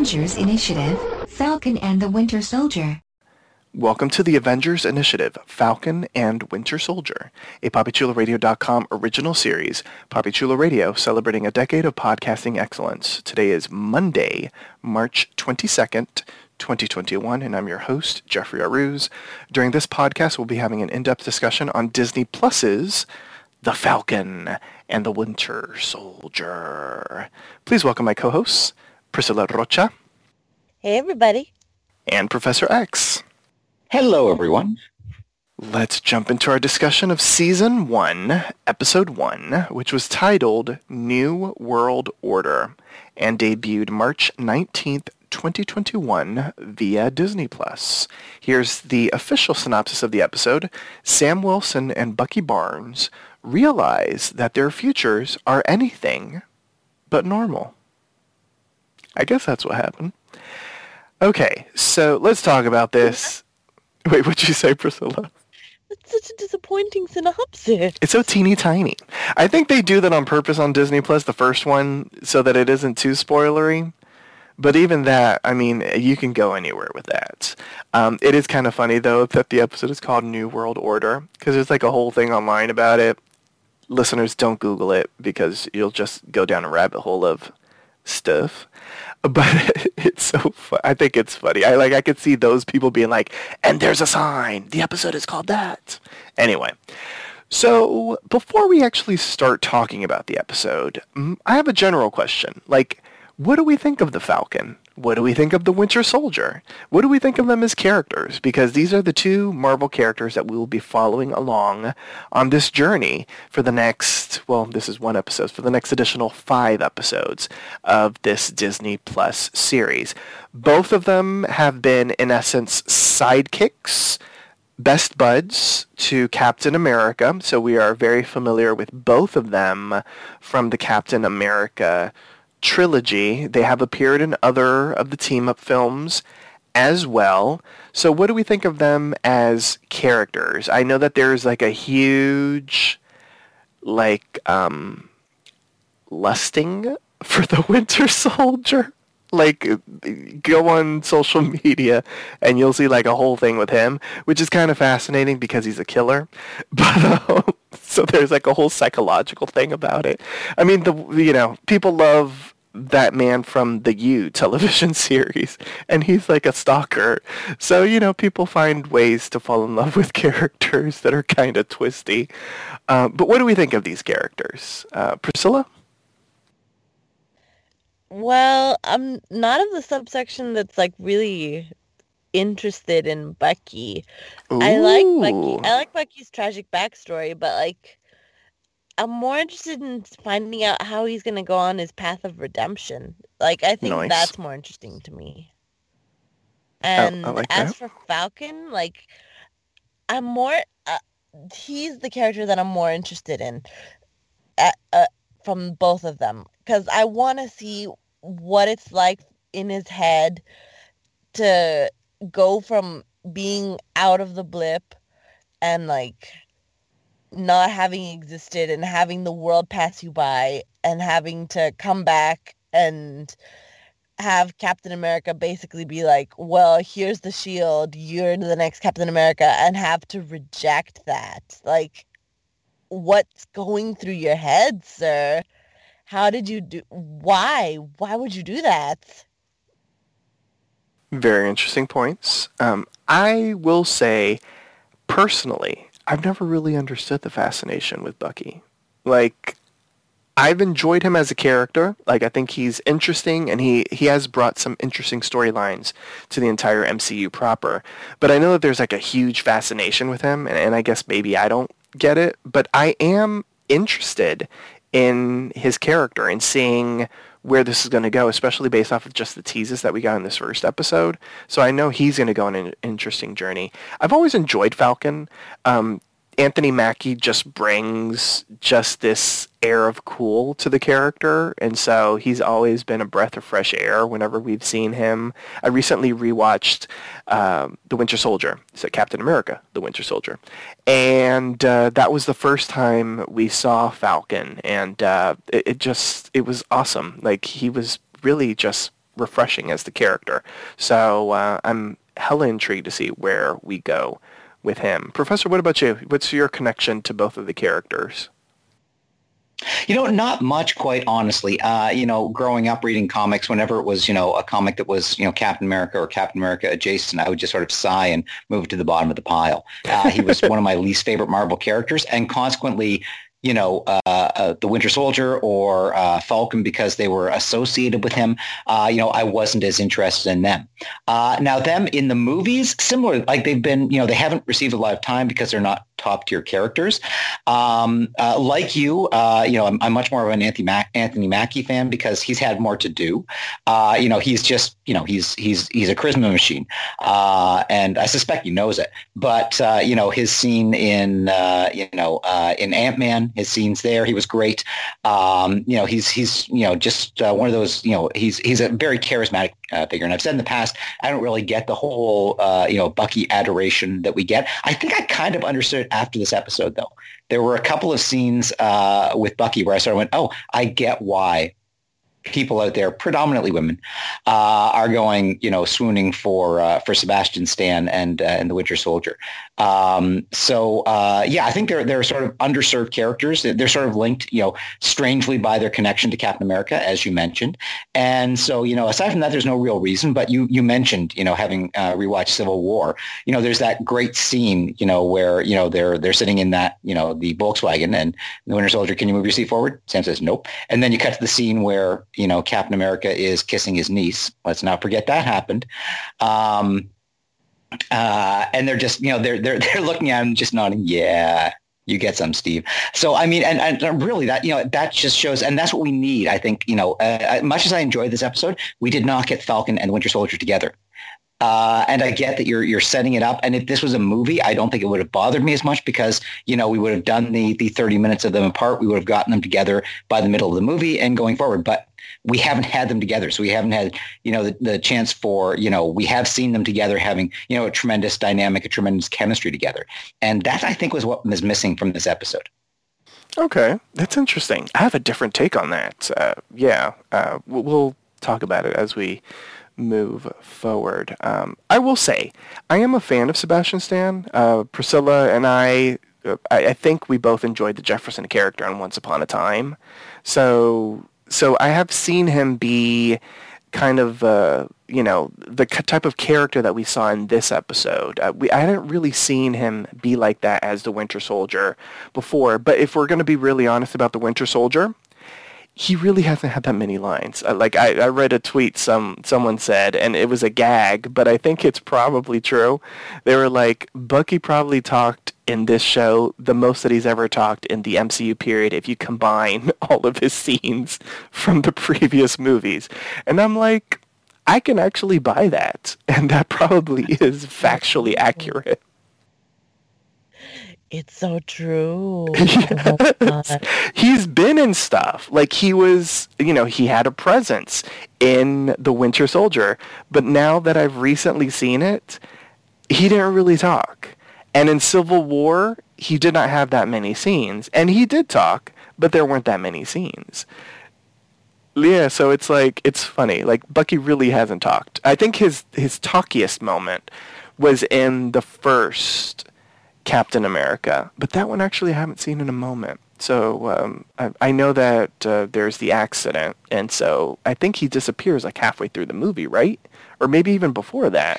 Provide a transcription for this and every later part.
Avengers Initiative, Falcon and the Winter Soldier. Welcome to the Avengers Initiative, Falcon and Winter Soldier, a PapiChuloRadio.com original series, Papi Radio, celebrating a decade of podcasting excellence. Today is Monday, March 22nd, 2021, and I'm your host, Jeffrey Arauz. During this podcast, we'll be having an in-depth discussion on Disney Plus's The Falcon and the Winter Soldier. Please welcome my co-hosts, Priscilla Rocha Hey, everybody. and Professor Echs. Hello, everyone. Let's jump into our discussion of Season 1, Episode 1, which was titled New World Order and debuted March 19th, 2021 via Disney+. Plus. Here's the official synopsis of the episode. Sam Wilson and Bucky Barnes realize that their futures are anything but normal. I guess that's what happened. Okay, so let's talk about this. Wait, what'd you say, Priscilla? That's such a disappointing synopsis. It's so teeny tiny. I think they do that on purpose on Disney Plus, the first one, so that it isn't too spoilery. But even that, I mean, you can go anywhere with that. Um, it is kind of funny though that the episode is called New World Order because there's like a whole thing online about it. Listeners, don't Google it because you'll just go down a rabbit hole of stuff. But it's so I think it's funny. I like I could see those people being like, "And there's a sign. The episode is called that." Anyway, so before we actually start talking about the episode, mm, I have a general question. Like, what do we think of the Falcon? What do we think of the Winter Soldier? What do we think of them as characters? Because these are the two Marvel characters that we will be following along on this journey for the next, well, this is one episode, for the next additional five episodes of this Disney Plus series. Both of them have been, in essence, sidekicks best buds to Captain America, so we are very familiar with both of them from the Captain America trilogy. They have appeared in other of the team-up films as well. So what do we think of them as characters? I know that there's like a huge like um lusting for the Winter Soldier. Like go on social media and you'll see like a whole thing with him, which is kind of fascinating because he's a killer. But uh, so there's like a whole psychological thing about it. I mean, the you know people love that man from the You television series, and he's like a stalker. So you know people find ways to fall in love with characters that are kind of twisty. Uh, but what do we think of these characters, uh, Priscilla? Well, I'm not of the subsection that's like really interested in Bucky. I like Bucky. I like Bucky's tragic backstory, but like I'm more interested in finding out how he's gonna go on his path of redemption. Like I think Nice. that's more interesting to me. I And like as that. for Falcon, like I'm more uh, he's the character that I'm more interested in uh, uh, from both of them because I want to see what it's like in his head to go from being out of the blip and like not having existed and having the world pass you by and having to come back and have Captain America basically be like, well, here's the shield, you're the next Captain America, and have to reject that. Like, what's going through your head, sir? How did you do? Why? Why would you do that? Very interesting points. Um, I will say, personally, I've never really understood the fascination with Bucky. Like, I've enjoyed him as a character. Like I think he's interesting, and he he has brought some interesting storylines to the entire MCU proper. But I know that there's like a huge fascination with him, and, and I guess maybe I don't get it, but I am interested in his character and seeing where this is going to go, especially based off of just the teases that we got in this first episode. So I know he's going to go on an interesting journey. I've always enjoyed Falcon. Um, Anthony Mackie just brings just this air of cool to the character, and so he's always been a breath of fresh air whenever we've seen him. I recently rewatched um, The Winter Soldier, so Captain America, The Winter Soldier, and uh, that was the first time we saw Falcon, and uh, it, it just it was awesome. Like he was really just refreshing as the character. So uh, I'm hella intrigued to see where we go with him. Professor, what about you? What's your connection to both of the characters? You know, not much, quite honestly. Uh, you know, growing up reading comics, whenever it was, you know, a comic that was, you know, Captain America or Captain America adjacent, I would just sort of sigh and move to the bottom of the pile. Uh, he was one of my least favorite Marvel characters, and consequently, you know, uh, uh, the Winter Soldier or uh, Falcon because they were associated with him. Uh, you know, I wasn't as interested in them. Uh, now, them in the movies, similar, like they've been, you know, they haven't received a lot of time because they're not top tier characters. Um, uh, like you, you know, I'm, I'm, much more of an Anthony, Mac- Anthony Mackie fan because he's had more to do. you know, he's just, you know, he's he's he's a charisma machine, and I suspect he knows it. But you know, his scene in you know in Ant Man his scenes there. He was great. Um, you know, he's he's you know just uh, one of those. You know, he's he's a very charismatic uh, figure. And I've said in the past, I don't really get the whole uh, you know Bucky adoration that we get. I think I kind of understood after this episode, though. There were a couple of scenes uh, with Bucky where I sort of went, "Oh, I get why people out there, predominantly women, uh, are going, you know, swooning for uh, for Sebastian Stan and uh, and the Winter Soldier. Um, so uh, yeah, I think they're they're sort of underserved characters. They're sort of linked, you know, strangely by their connection to Captain America, as you mentioned. And so you know, aside from that, there's no real reason. But you you mentioned, you know, having uh, rewatched Civil War, you know, there's that great scene, you know, where you know they're they're sitting in that you know the Volkswagen and the Winter Soldier, can you move your seat forward? Sam says nope. And then you cut to the scene where you know Captain America is kissing his niece. Let's not forget that happened. Um, uh, and they're just, you know, they're they're they're looking at him, just nodding, yeah, you get some, Steve. So I mean, and, and really that you know that just shows, and that's what we need. I think you know, uh, much as I enjoyed this episode, we did not get Falcon and Winter Soldier together. Uh, and I get that you're you're setting it up. And if this was a movie, I don't think it would have bothered me as much because you know we would have done the the 30 minutes of them apart. We would have gotten them together by the middle of the movie and going forward. But we haven't had them together. So we haven't had, you know, the, the chance for, you know, we have seen them together having, you know, a tremendous dynamic, a tremendous chemistry together. And that I think was what was missing from this episode. Okay, that's interesting. I have a different take on that. Uh, yeah, uh, we'll talk about it as we move forward. Um, I will say, I am a fan of Sebastian Stan. Uh, Priscilla and I, uh, I, I, think we both enjoyed the Jefferson character on Once Upon a Time. So so I have seen him be kind of uh, you know the type of character that we saw in this episode. Uh, we I hadn't really seen him be like that as the Winter Soldier before. But if we're going to be really honest about the Winter Soldier, he really hasn't had that many lines. Uh, like I, I read a tweet some someone said, and it was a gag, but I think it's probably true. They were like, Bucky probably talked in this show the most that he's ever talked in the MCU period if you combine all of his scenes from the previous movies. And I'm like, I can actually buy that. And that probably is factually accurate. It's so true. yes. He's been in stuff. Like he was, you know, he had a presence in The Winter Soldier. But now that I've recently seen it, he didn't really talk. And in Civil War, he did not have that many scenes. And he did talk, but there weren't that many scenes. Yeah, so it's like it's funny. Like Bucky really hasn't talked. I think his his talkiest moment was in the first Captain America, but that one actually I haven't seen in a moment. So um, I, I, know that uh, there's the accident, and so I think he disappears like halfway through the movie, right? Or maybe even before that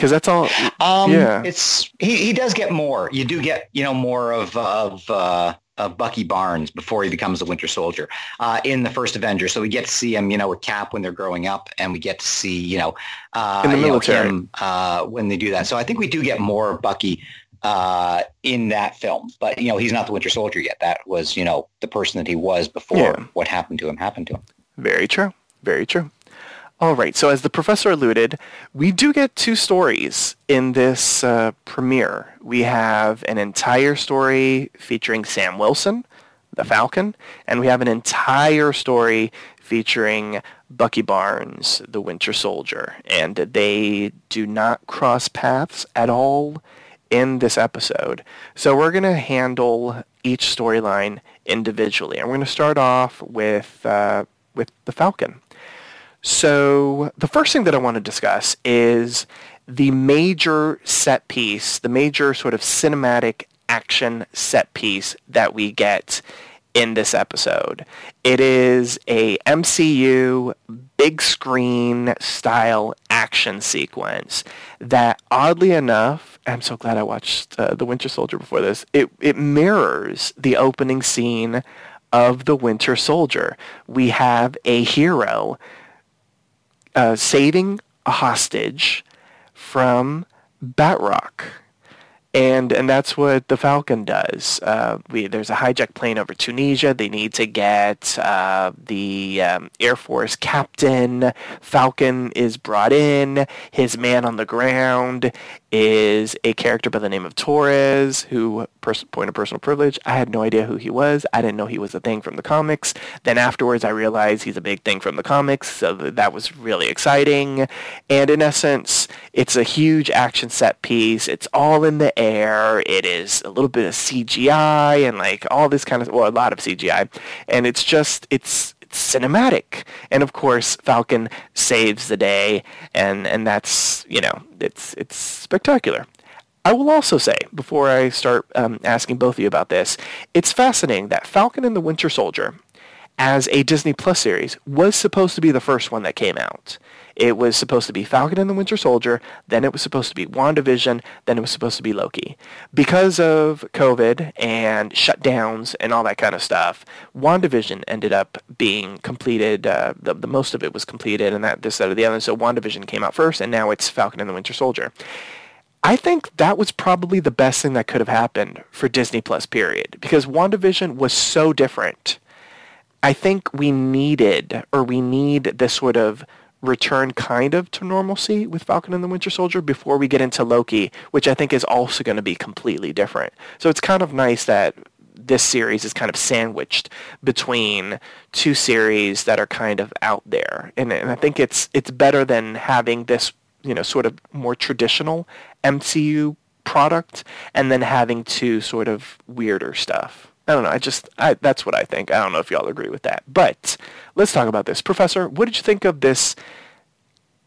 because that's all. Um, yeah, it's he, he does get more. You do get you know more of of uh, of Bucky Barnes before he becomes a Winter Soldier uh, in the first Avenger. So we get to see him, you know, with Cap when they're growing up, and we get to see, you know, uh, In the you know, him, uh, when they do that. So I think we do get more of Bucky uh, in that film. But you know, he's not the Winter Soldier yet. That was, you know, the person that he was before Yeah. what happened to him happened to him. Very true. Very true. All right. So as the professor alluded, we do get two stories in this uh, premiere. We have an entire story featuring Sam Wilson, the Falcon, and we have an entire story featuring Bucky Barnes, the Winter Soldier. And they do not cross paths at all in this episode. So we're going to handle each storyline individually. And we're going to start off with uh, with the Falcon. So the first thing that I want to discuss is the major set piece, the major sort of cinematic action set piece that we get in this episode. It is a MCU big screen style action sequence that oddly enough, I'm so glad I watched uh, The Winter Soldier before this. It it mirrors the opening scene of The Winter Soldier. We have a hero uh, saving a hostage from Batroc. And and that's what the Falcon does. Uh, we there's a hijacked plane over Tunisia. They need to get uh, the um, Air Force captain. Falcon is brought in. His man on the ground is a character by the name of Torres, who pers- point of personal privilege. I had no idea who he was. I didn't know he was a thing from the comics. Then afterwards, I realized he's a big thing from the comics. So th- that was really exciting. And in essence, it's a huge action set piece. It's all in the air. It is a little bit of CGI and like all this kind of, well, a lot of CGI. And it's just, it's cinematic. And of course, Falcon saves the day, and and that's you know it's it's spectacular. I will also say before I start um, asking both of you about this, it's fascinating that Falcon and the Winter Soldier, as a Disney Plus series, was supposed to be the first one that came out. It was supposed to be Falcon and the Winter Soldier, then it was supposed to be WandaVision, then it was supposed to be Loki. Because of COVID and shutdowns and all that kind of stuff, WandaVision ended up being completed, uh, the, the most of it was completed, and that this, that, or the other. So WandaVision came out first, and now it's Falcon and the Winter Soldier. I think that was probably the best thing that could have happened for Disney Plus, period, because WandaVision was so different. I think we needed, or we need this sort of return kind of to normalcy with Falcon and the Winter Soldier before we get into Loki, which I think is also going to be completely different. So it's kind of nice that this series is kind of sandwiched between two series that are kind of out there. And, and I think it's it's better than having this, you know, sort of more traditional MCU product and then having two sort of weirder stuff. I don't know. I just I, that's what I think. I don't know if y'all agree with that. But let's talk about this, Professor. What did you think of this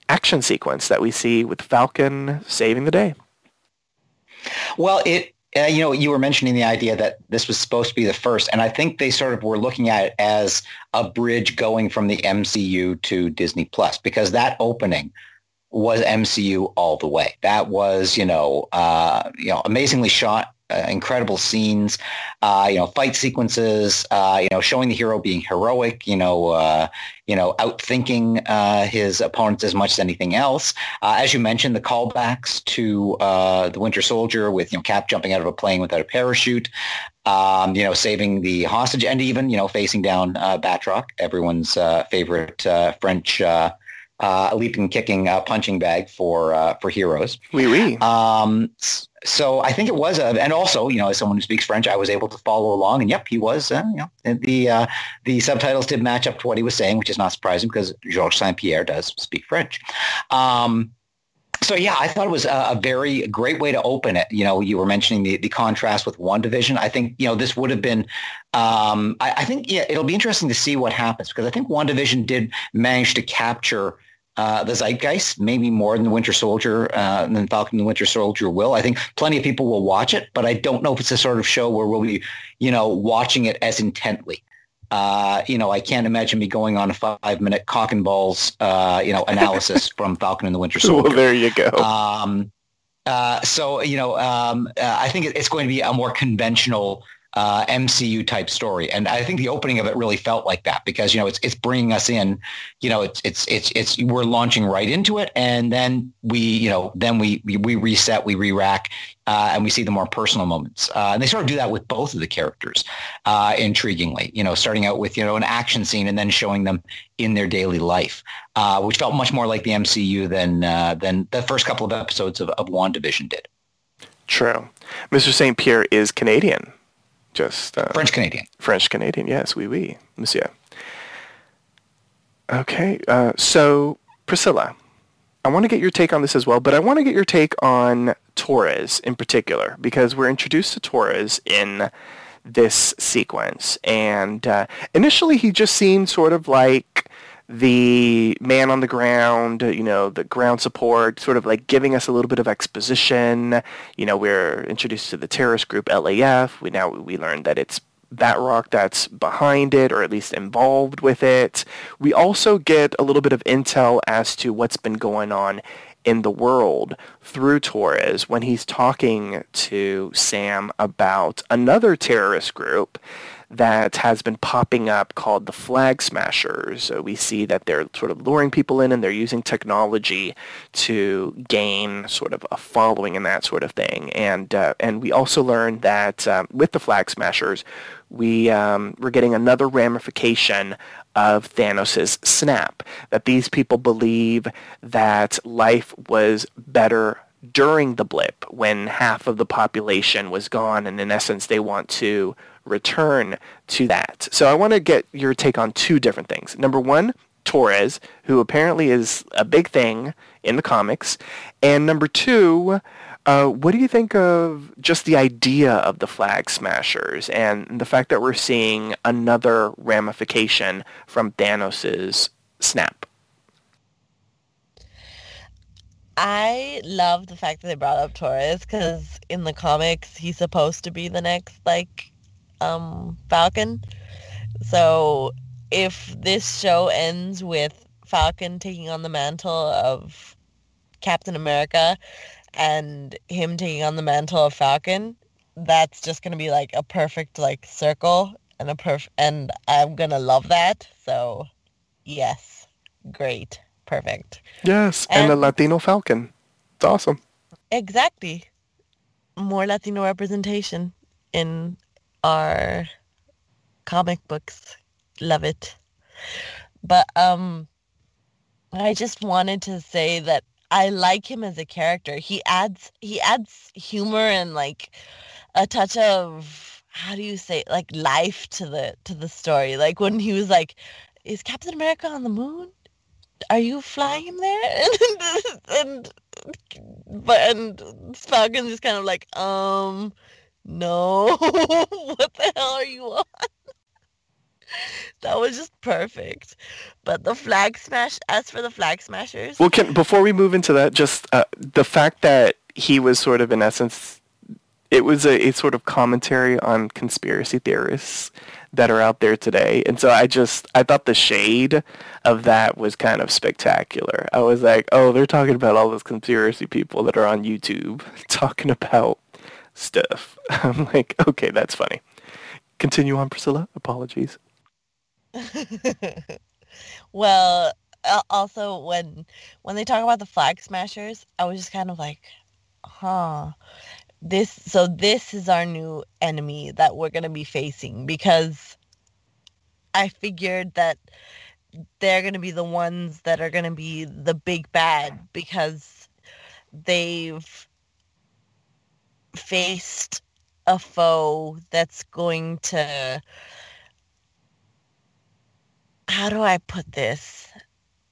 action sequence that we see with Falcon saving the day? Well, it uh, you know you were mentioning the idea that this was supposed to be the first, and I think they sort of were looking at it as a bridge going from the MCU to Disney Plus because that opening was MCU all the way. That was you know uh, you know amazingly shot. Uh, incredible scenes, uh, you know, fight sequences, uh, you know, showing the hero being heroic, you know, uh, you know, outthinking uh, his opponents as much as anything else. As you mentioned, the callbacks to the Winter Soldier with you know Cap jumping out of a plane without a parachute, um, you know, saving the hostage, and even you know facing down Batroc, everyone's favorite French uh, leaping, kicking, uh, punching bag for uh, for heroes. Oui, oui. Um, so I think it was a, and also, you know, as someone who speaks French, I was able to follow along, and yep, he was, uh, you know, the uh, the subtitles did match up to what he was saying, which is not surprising because Georges Saint Pierre does speak French. Um, so yeah, I thought it was a, a very great way to open it. You know, you were mentioning the, the contrast with WandaVision. I think you know this would have been. Um, I, I think yeah, it'll be interesting to see what happens because I think WandaVision did manage to capture uh, the zeitgeist, maybe more than the Winter Soldier, uh, than Falcon and the Winter Soldier will. I think plenty of people will watch it, but I don't know if it's a sort of show where we'll be, you know, watching it as intently. Uh, you know, I can't imagine me going on a five-minute cock and balls, uh, you know, analysis from Falcon and the Winter Soldier. Well, there you go. Um, uh, so you know, um, uh, I think it's going to be a more conventional uh, MCU type story. And I think the opening of it really felt like that because, you know, it's, it's bringing us in, you know, it's, it's, it's, it's, we're launching right into it. And then we, you know, then we, we, reset, we re-rack, uh, and we see the more personal moments. Uh, and they sort of do that with both of the characters, uh, intriguingly, you know, starting out with, you know, an action scene and then showing them in their daily life, uh, which felt much more like the MCU than, uh, than the first couple of episodes of, of WandaVision did. True. Mr. St. Pierre is Canadian. Just uh, French Canadian. French Canadian, yes, oui, oui, monsieur. Okay, uh, so Priscilla, I want to get your take on this as well, but I want to get your take on Torres in particular because we're introduced to Torres in this sequence, and uh, initially he just seemed sort of like the man on the ground, uh, you know, the ground support, sort of like giving us a little bit of exposition. You know, we're introduced to the terrorist group LAF. We now we learn that it's Batroc that's behind it, or at least involved with it. We also get a little bit of intel as to what's been going on in the world through Torres when he's talking to Sam about another terrorist group that has been popping up called the Flag Smashers. So we see that they're sort of luring people in and they're using technology to gain sort of a following and that sort of thing. And uh, and we also learned that um, with the Flag Smashers, we um, we're getting another ramification of Thanos' snap. That these people believe that life was better during the blip when half of the population was gone and in essence they want to return to that. So I want to get your take on two different things. Number one, Torres, who apparently is a big thing in the comics. And number two, uh, what do you think of just the idea of the flag smashers and the fact that we're seeing another ramification from Thanos' snap? I love the fact that they brought up Torres because in the comics he's supposed to be the next like um, Falcon. So if this show ends with Falcon taking on the mantle of Captain America and him taking on the mantle of Falcon, that's just gonna be like a perfect like circle and a perf and I'm gonna love that. So yes, great, perfect. Yes, and, and a Latino Falcon. It's awesome. Exactly. More Latino representation in our comic books. Love it. But um I just wanted to say that I like him as a character. He adds he adds humor and like a touch of how do you say like life to the to the story. Like when he was like, "Is Captain America on the moon? Are you flying him there?" and, and but and Falcon just kind of like, um, no, what the hell are you on? that was just perfect. But the flag smash, as for the flag smashers. Well, can, before we move into that, just uh, the fact that he was sort of, in essence, it was a, a sort of commentary on conspiracy theorists that are out there today. And so I just, I thought the shade of that was kind of spectacular. I was like, oh, they're talking about all those conspiracy people that are on YouTube talking about stuff. I'm like, okay, that's funny. Continue on, Priscilla. Apologies. well, also when when they talk about the flag smashers, I was just kind of like, huh. This so this is our new enemy that we're gonna be facing because I figured that they're gonna be the ones that are gonna be the big bad because they've faced a foe that's going to how do I put this?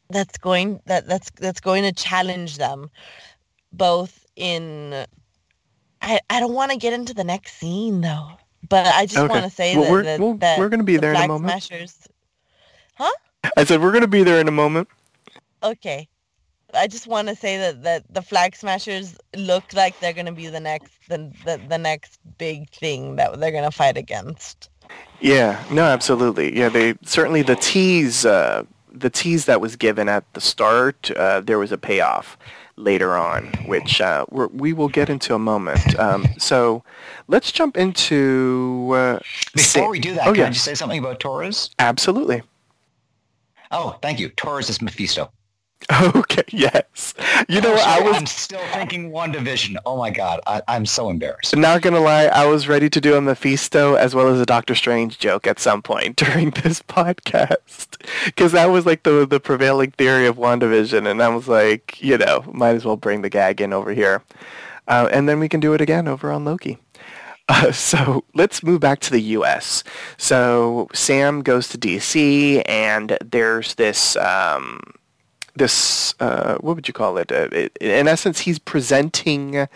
That's going that that's that's going to challenge them both in I, I don't want to get into the next scene though. But I just okay. want to say well, that, we're, that, well, that we're going to be there in a moment. Smashers, huh? I said we're going to be there in a moment. Okay. I just want to say that, that the flag smashers look like they're going to be the next the, the, the next big thing that they're going to fight against. Yeah, no, absolutely. Yeah, they certainly the tease uh, the tease that was given at the start, uh, there was a payoff later on, which uh, we're, we will get into a moment. Um, so let's jump into. Uh, Before we do that, oh, can yeah. I just say something about Torres? Absolutely. Oh, thank you. Torres is Mephisto. Okay. Yes. You know, what? I was I'm still thinking WandaVision. Oh my God, I, I'm so embarrassed. not gonna lie. I was ready to do a Mephisto as well as a Doctor Strange joke at some point during this podcast because that was like the the prevailing theory of WandaVision, and I was like, you know, might as well bring the gag in over here, uh, and then we can do it again over on Loki. Uh, so let's move back to the U.S. So Sam goes to D.C. and there's this um, this uh, what would you call it? Uh, it? In essence, he's presenting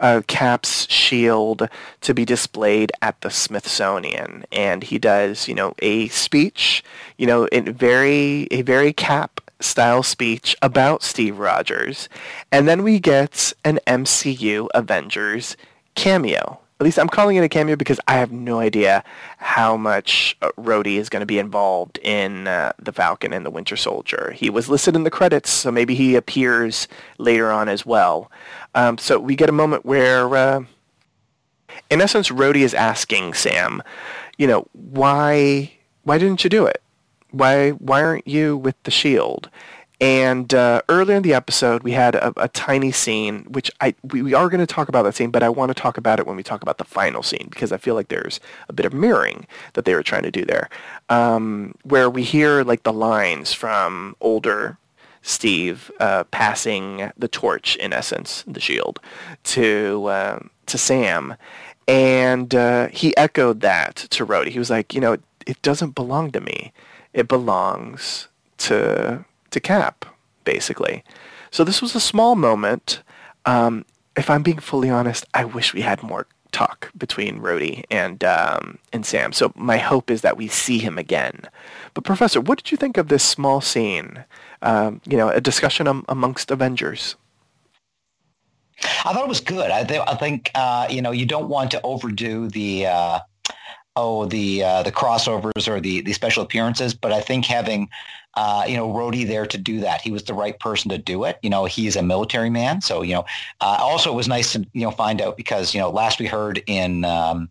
uh, Cap's shield to be displayed at the Smithsonian, and he does, you know, a speech, you know, in very a very Cap style speech about Steve Rogers, and then we get an MCU Avengers cameo. At least I'm calling it a cameo because I have no idea how much uh, Rhodey is going to be involved in uh, the Falcon and the Winter Soldier. He was listed in the credits, so maybe he appears later on as well. Um, so we get a moment where, uh, in essence, Rhodey is asking Sam, you know, why why didn't you do it? Why why aren't you with the Shield? And uh, earlier in the episode, we had a, a tiny scene, which I we, we are going to talk about that scene, but I want to talk about it when we talk about the final scene because I feel like there's a bit of mirroring that they were trying to do there, um, where we hear like the lines from older Steve uh, passing the torch, in essence, the shield, to uh, to Sam, and uh, he echoed that to Rhodey. He was like, you know, it, it doesn't belong to me. It belongs to to Cap, basically. So this was a small moment. Um, if I'm being fully honest, I wish we had more talk between Rhodey and um, and Sam. So my hope is that we see him again. But Professor, what did you think of this small scene? Um, you know, a discussion am- amongst Avengers. I thought it was good. I, th- I think uh, you know you don't want to overdo the uh, oh the uh, the crossovers or the the special appearances, but I think having uh, you know Rhodey there to do that, he was the right person to do it. You know, he's a military man, so you know. Uh, also, it was nice to you know find out because you know last we heard in. Um,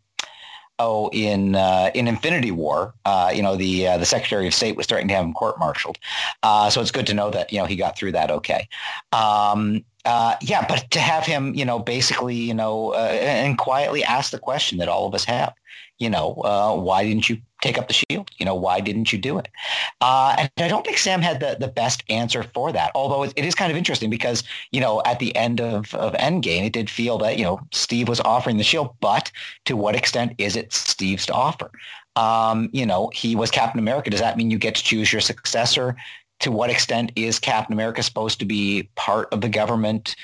oh, in uh, in Infinity War, uh, you know, the uh, the Secretary of State was threatening to have him court-martialed. Uh, so it's good to know that you know he got through that okay. Um, uh, yeah, but to have him, you know, basically, you know, uh, and quietly ask the question that all of us have, you know, uh, why didn't you take up the shield? You know, why didn't you do it? Uh, and I don't think Sam had the, the best answer for that. Although it, it is kind of interesting because, you know, at the end of, of Endgame, it did feel that, you know, Steve was offering the shield, but to what extent is it Steve's to offer? Um, you know, he was Captain America. Does that mean you get to choose your successor? To what extent is Captain America supposed to be part of the government?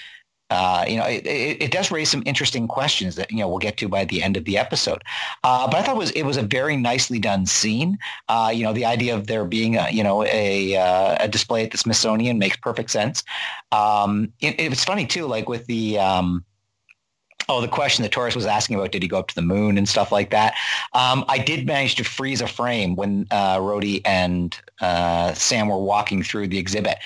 Uh, you know, it, it, it, does raise some interesting questions that you know we'll get to by the end of the episode. Uh, but I thought it was it was a very nicely done scene. Uh, you know, the idea of there being a you know a uh, a display at the Smithsonian makes perfect sense. Um, it, it, was funny too, like with the. Um, Oh, the question that Torres was asking about, did he go up to the moon and stuff like that? Um, I did manage to freeze a frame when uh, Rhodey and uh, Sam were walking through the exhibit.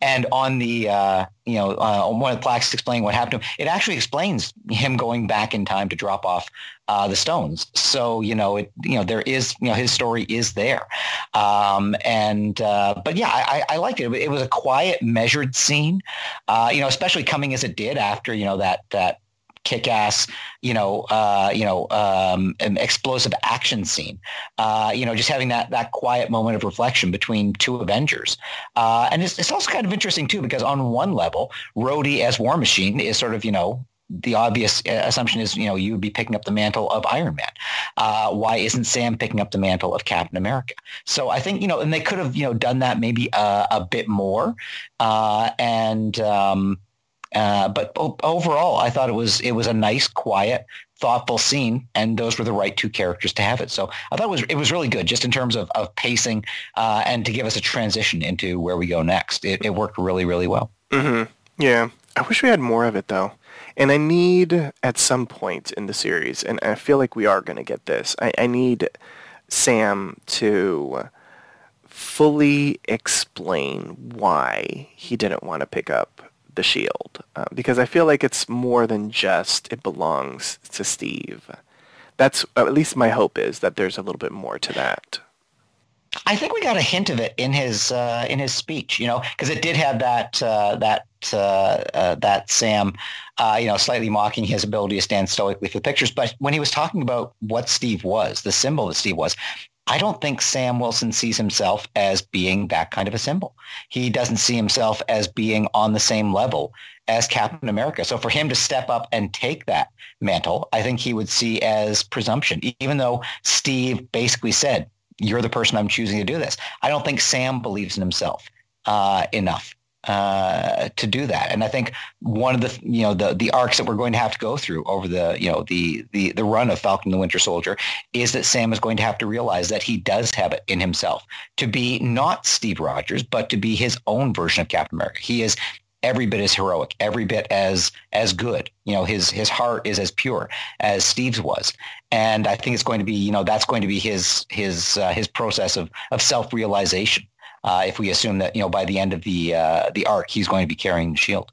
And on the, uh, you know, uh, on one of the plaques explaining what happened to him, it actually explains him going back in time to drop off uh, the stones. So, you know, it, you know, there is, you know, his story is there. Um, and, uh, but yeah, I, I liked it. It was a quiet, measured scene, you know, especially coming as it did after, you know, that, that, kick-ass, you know, uh, you know, um, explosive action scene. Uh, you know, just having that that quiet moment of reflection between two Avengers, uh, and it's, it's also kind of interesting too because on one level, Rhodey as War Machine is sort of you know the obvious assumption is, you know, you would be picking up the mantle of Iron Man. Uh, why isn't Sam picking up the mantle of Captain America? So I think, you know, and they could have, you know, done that maybe uh, a bit more. Uh, and, um, uh, but overall, I thought it was it was a nice, quiet, thoughtful scene, and those were the right two characters to have it. So I thought it was it was really good, just in terms of of pacing uh, and to give us a transition into where we go next. It, it worked really, really well. Mm-hmm. Yeah, I wish we had more of it though, and I need at some point in the series, and I feel like we are going to get this. I, I need Sam to fully explain why he didn't want to pick up the shield uh, because I feel like it's more than just it belongs to Steve. That's at least my hope is that there's a little bit more to that. I think we got a hint of it in his uh, in his speech, you know, because it did have that uh, that uh, uh that Sam, uh, you know, slightly mocking his ability to stand stoically for pictures. But when he was talking about what Steve was, the symbol that Steve was, I don't think Sam Wilson sees himself as being that kind of a symbol. He doesn't see himself as being on the same level as Captain America. So for him to step up and take that mantle, I think he would see as presumption, even though Steve basically said, you're the person I'm choosing to do this. I don't think Sam believes in himself uh, enough uh, to do that. And I think one of the you know the the arcs that we're going to have to go through over the you know the the the run of Falcon the Winter Soldier is that Sam is going to have to realize that he does have it in himself to be not Steve Rogers, but to be his own version of Captain America. He is every bit as heroic, every bit as as good. You know, his his heart is as pure as Steve's was, and I think it's going to be you know that's going to be his his uh, his process of of self realization. Uh, if we assume that you know by the end of the uh, the arc he's going to be carrying the shield.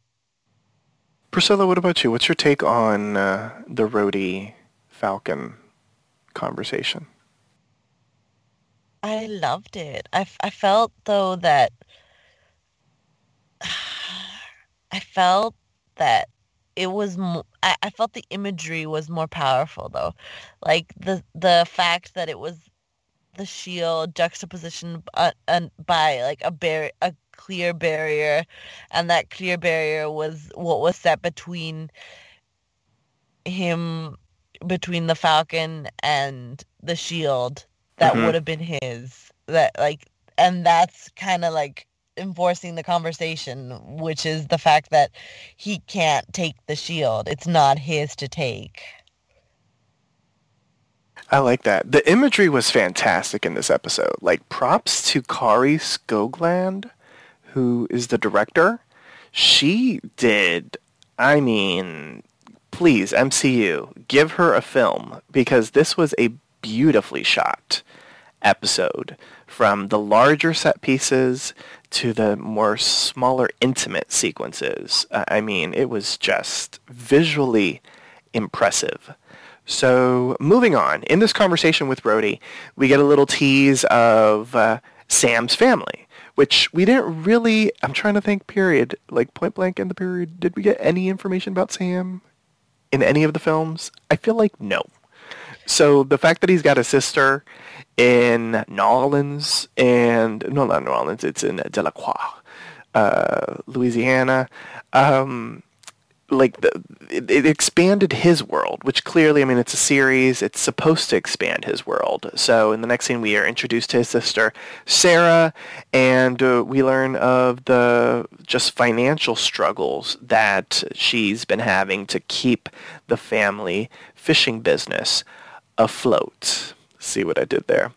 Priscilla, what about you? What's your take on uh, the Rhodey Falcon conversation? I loved it. I, I felt though that I felt that it was mo- I, I felt the imagery was more powerful though like the the fact that it was the shield juxtaposition uh, by like a bar- a clear barrier and that clear barrier was what was set between him between the falcon and the shield that mm-hmm. would have been his that like and that's kind of like enforcing the conversation, which is the fact that he can't take the shield. It's not his to take. I like that. The imagery was fantastic in this episode. Like props to Kari Skogland, who is the director. She did, I mean, please, MCU, give her a film because this was a beautifully shot episode from the larger set pieces to the more smaller intimate sequences. I mean, it was just visually impressive. So moving on, in this conversation with Rhodey, we get a little tease of uh, Sam's family, which we didn't really, I'm trying to think, period, like point blank in the period, did we get any information about Sam in any of the films? I feel like no. So the fact that he's got a sister in New Orleans and no, not New Orleans. It's in Delacroix, uh, Louisiana. Um, like the, it, it, expanded his world, which clearly, I mean, it's a series. It's supposed to expand his world. So in the next scene, we are introduced to his sister Sarah, and uh, we learn of the just financial struggles that she's been having to keep the family fishing business afloat. See what I did there.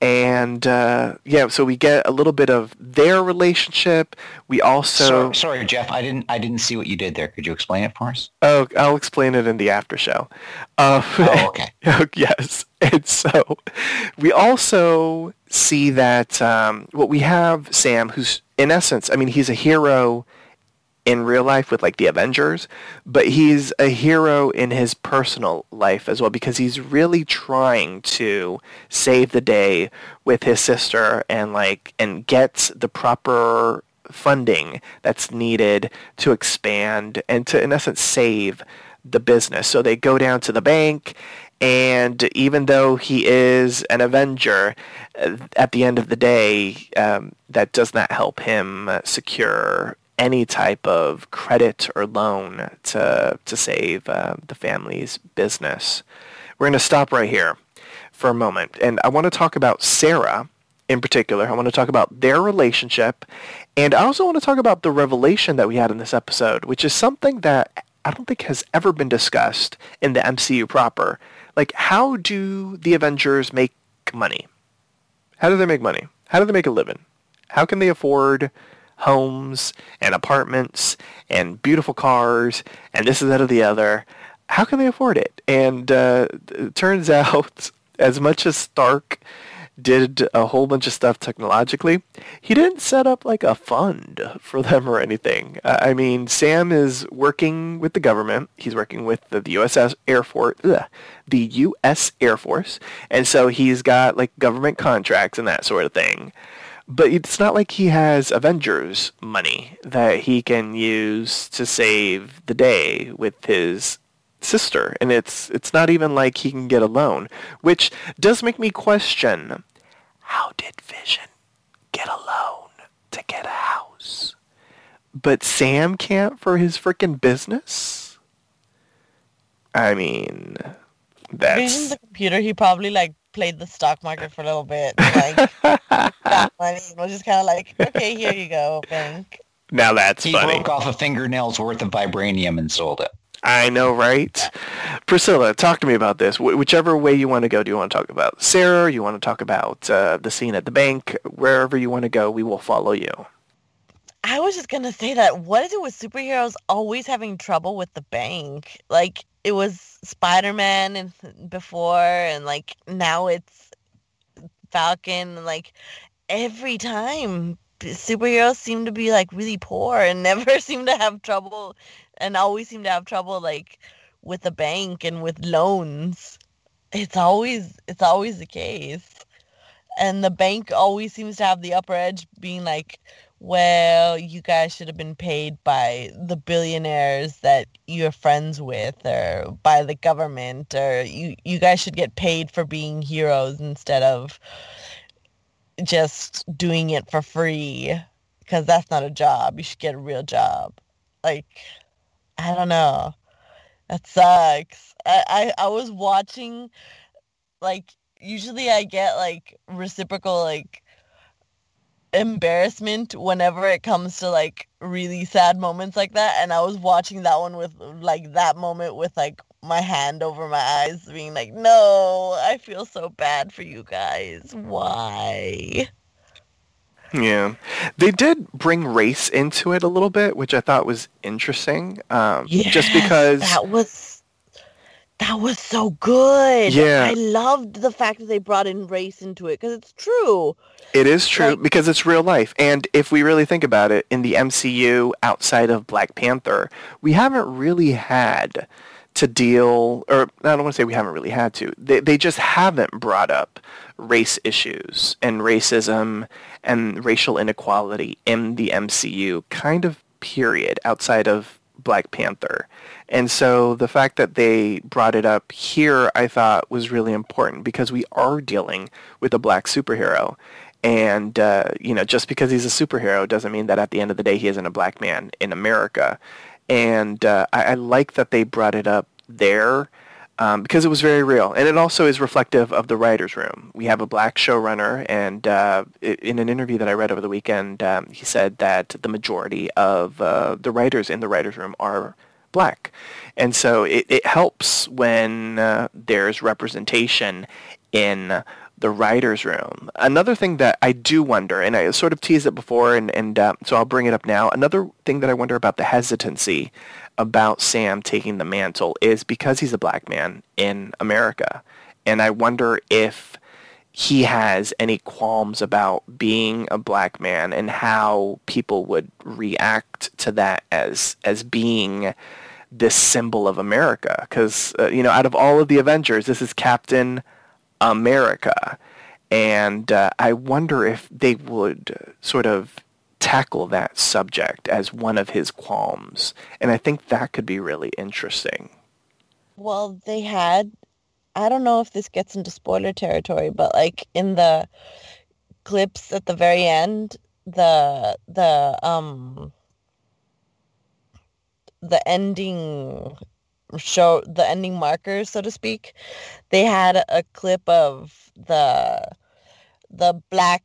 And uh, yeah, so we get a little bit of their relationship. We also sorry, sorry, Jeff, I didn't I didn't see what you did there. Could you explain it for us? Oh, I'll explain it in the after show. Uh, oh, okay. yes, and so we also see that um, what we have Sam, who's in essence, I mean, he's a hero in real life with like the Avengers, but he's a hero in his personal life as well because he's really trying to save the day with his sister and like and gets the proper funding that's needed to expand and to in essence save the business. So they go down to the bank and even though he is an Avenger, at the end of the day, um, that does not help him secure any type of credit or loan to, to save uh, the family's business. We're going to stop right here for a moment. And I want to talk about Sarah in particular. I want to talk about their relationship. And I also want to talk about the revelation that we had in this episode, which is something that I don't think has ever been discussed in the MCU proper. Like, how do the Avengers make money? How do they make money? How do they make a living? How can they afford homes and apartments and beautiful cars and this and that or the other. How can they afford it? And uh, it turns out, as much as Stark did a whole bunch of stuff technologically. He didn't set up like a fund for them or anything. I mean, Sam is working with the government. He's working with the, the U.S. Air Force, ugh, the U.S. Air Force, and so he's got like government contracts and that sort of thing. But it's not like he has Avengers money that he can use to save the day with his sister and it's it's not even like he can get a loan which does make me question how did vision get a loan to get a house but sam can't for his freaking business i mean that's Vision's a computer. He probably like played the stock market for a little bit, like got money, and was just kind of like, okay, here you go, bank. now that's He funny broke off a fingernail's worth of vibranium and sold it. I know, right? Priscilla, talk to me about this. Wh- whichever way you want to go. Do you want to talk about Sarah? You want to talk about uh, the scene at the bank? Wherever you want to go, we will follow you. I was just gonna say that. What is it with superheroes always having trouble with the bank? Like it was Spider Man and before, and like now it's Falcon. Like every time, superheroes seem to be like really poor and never seem to have trouble, and always seem to have trouble like with the bank and with loans. It's always it's always the case, and the bank always seems to have the upper edge, being like well, you guys should have been paid by the billionaires that you're friends with or by the government or you, you guys should get paid for being heroes instead of just doing it for free because that's not a job. You should get a real job. Like, I don't know. That sucks. I, I, I was watching, like, usually I get, like, reciprocal, like, embarrassment whenever it comes to like really sad moments like that and i was watching that one with like that moment with like my hand over my eyes being like no i feel so bad for you guys why Yeah, they did bring race into it a little bit, which I thought was interesting. Um, just because that was that was so good Yeah. i loved the fact that they brought in race into it because it's true it is true like- because it's real life. And if we really think about it, in the MCU outside of Black Panther, we haven't really had to deal, or I don't want to say we haven't really had to. They they just haven't brought up race issues and racism and racial inequality in the MCU. Kind of period outside of Black Panther. And so the fact that they brought it up here, I thought was really important because we are dealing with a black superhero. And, uh, you know, just because he's a superhero doesn't mean that at the end of the day he isn't a black man in America. And uh, I, I like that they brought it up there um, because it was very real. And it also is reflective of the writer's room. We have a black showrunner, and uh, in an interview that I read over the weekend, um, he said that the majority of uh, the writers in the writer's room are black. And so it, it helps when uh, there's representation in the writer's room. Another thing that I do wonder, and I sort of teased it before, and, and uh, so I'll bring it up now. Another thing that I wonder about the hesitancy about Sam taking the mantle is because he's a black man in America. And I wonder if he has any qualms about being a black man and how people would react to that as as being this symbol of America. Because uh, you know, out of all of the Avengers, this is Captain America, and uh, I wonder if they would uh, sort of tackle that subject as one of his qualms, and I think that could be really interesting. Well, they had I don't know if this gets into spoiler territory, but like in the clips at the very end, the the um the ending show the ending markers, so to speak, they had a clip of the the black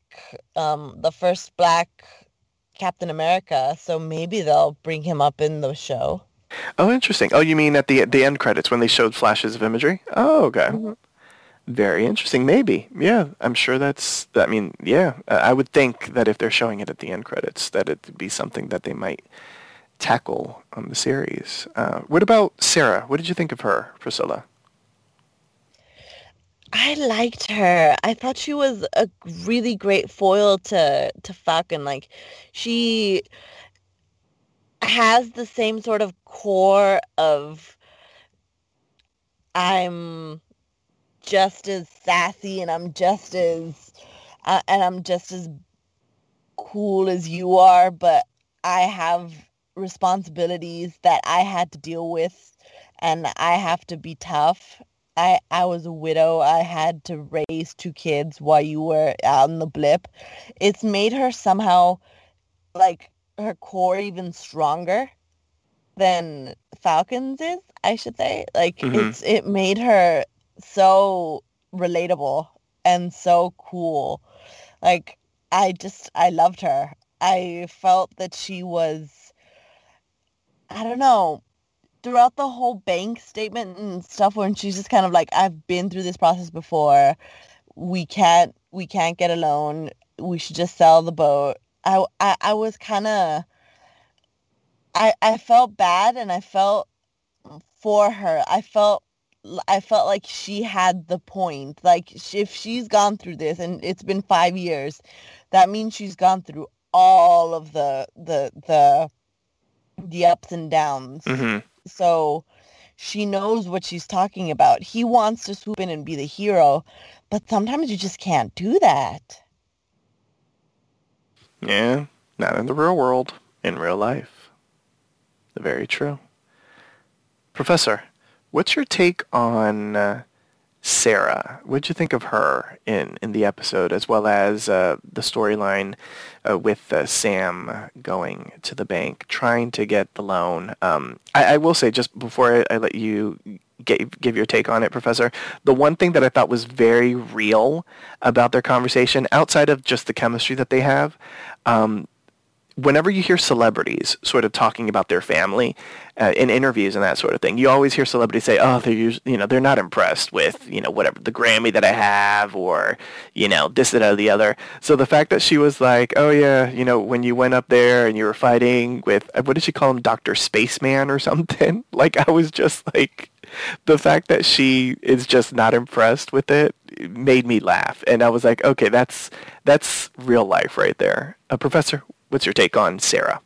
um the first black Captain America, so maybe they'll bring him up in the show. Oh, interesting. Oh, you mean at the the end credits when they showed flashes of imagery? Oh, okay. Mhm. Very interesting. Maybe. Yeah, I'm sure that's. I mean, yeah, I would think that if they're showing it at the end credits, that it'd be something that they might tackle on the series. Uh, what about Sarah? What did you think of her, Priscilla? I liked her. I thought she was a really great foil to to Falcon. Like she has the same sort of core of I'm just as sassy and I'm just as uh, and I'm just as cool as you are, but I have responsibilities that I had to deal with and I have to be tough. I, I was a widow. I had to raise two kids while you were out in the blip. It's made her somehow like her core even stronger than Falcons is, I should say. Like Mhm. it's it made her so relatable and so cool. Like I just I loved her. I felt that she was I don't know throughout the whole bank statement and stuff when she's just kind of like I've been through this process before. We can't we can't get a loan. We should just sell the boat. I I, I was kind of I I felt bad and I felt for her. I felt I felt like she had the point. Like if she's gone through this and it's been 5 years, that means she's gone through all of the the the the ups and downs. hmm So she knows what she's talking about. He wants to swoop in and be the hero, but sometimes you just can't do that. Yeah, not in the real world, in real life. Very true. Professor, what's your take on uh, Sarah? What'd you think of her in, in the episode, as well as uh, the storyline uh, with uh, Sam going to the bank, trying to get the loan? Um, I, I will say, just before I, I let you get, give your take on it, Professor, the one thing that I thought was very real about their conversation, outside of just the chemistry that they have, um, whenever you hear celebrities sort of talking about their family uh, in interviews and that sort of thing, you always hear celebrities say, "Oh, they're you know they're not impressed with you know whatever the Grammy that I have or you know this that or the other." So the fact that she was like, "Oh yeah, you know when you went up there and you were fighting with uh, what did she call him, Doctor Spaceman or something?" Like I was just like, the fact that she is just not impressed with it made me laugh, and I was like, "Okay, that's that's real life right there." Uh, Professor, what's your take on Sarah?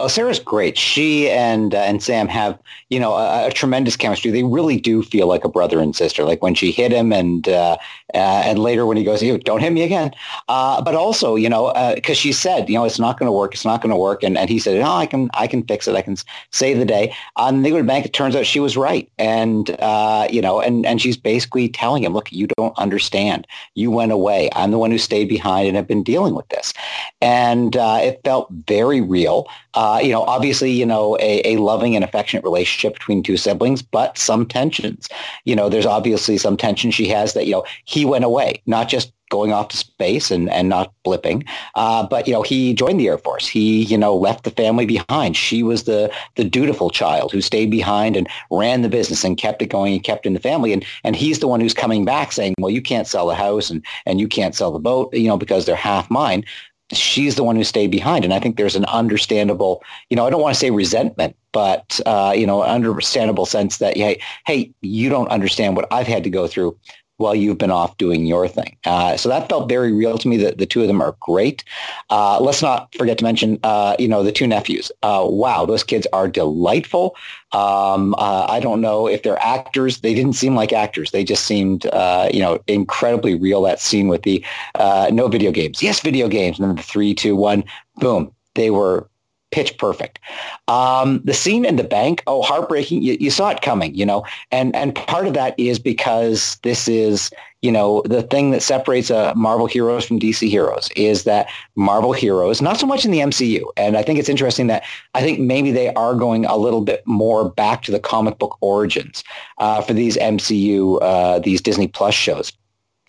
Oh, Sarah's great. She and uh, and Sam have you know a, a tremendous chemistry. They really do feel like a brother and sister. Like when she hit him, and uh, uh, and later when he goes, "You don't hit me again." Uh, but also, you know, because she said, you know, it's not going to work. It's not going to work. And and he said, "No, I can I can fix it. I can save the day." On the England Bank, it turns out she was right, and uh, you know, and and she's basically telling him, "Look, you don't understand. You went away. I'm the one who stayed behind and have been dealing with this." And uh, it felt very real. Uh, you know, obviously, you know, a, a loving and affectionate relationship between two siblings, but some tensions. You know, there's obviously some tension she has that, you know, he went away, not just going off to space and, and not blipping, uh, but, you know, he joined the Air Force. He, you know, left the family behind. She was the, the dutiful child who stayed behind and ran the business and kept it going and kept in the family. And, and he's the one who's coming back saying, well, you can't sell the house and, and you can't sell the boat, you know, because they're half mine she's the one who stayed behind. And I think there's an understandable, you know, I don't want to say resentment, but, uh, you know, understandable sense that, hey, hey, you don't understand what I've had to go through while you've been off doing your thing. Uh, so that felt very real to me. That the two of them are great. Uh, let's not forget to mention, uh, you know, the two nephews. Uh, wow, those kids are delightful. Um, uh, I don't know if they're actors. They didn't seem like actors. They just seemed, uh, you know, incredibly real. That scene with the no video games. Yes, video games. And then the three, two, one, boom. They were pitch perfect. Um, the scene in the bank, oh, heartbreaking. You, you saw it coming, you know, and and part of that is because this is, you know, the thing that separates uh, Marvel heroes from DC heroes is that Marvel heroes, not so much in the MCU, and I think it's interesting that I think maybe they are going a little bit more back to the comic book origins uh, for these MCU, uh, these Disney Plus shows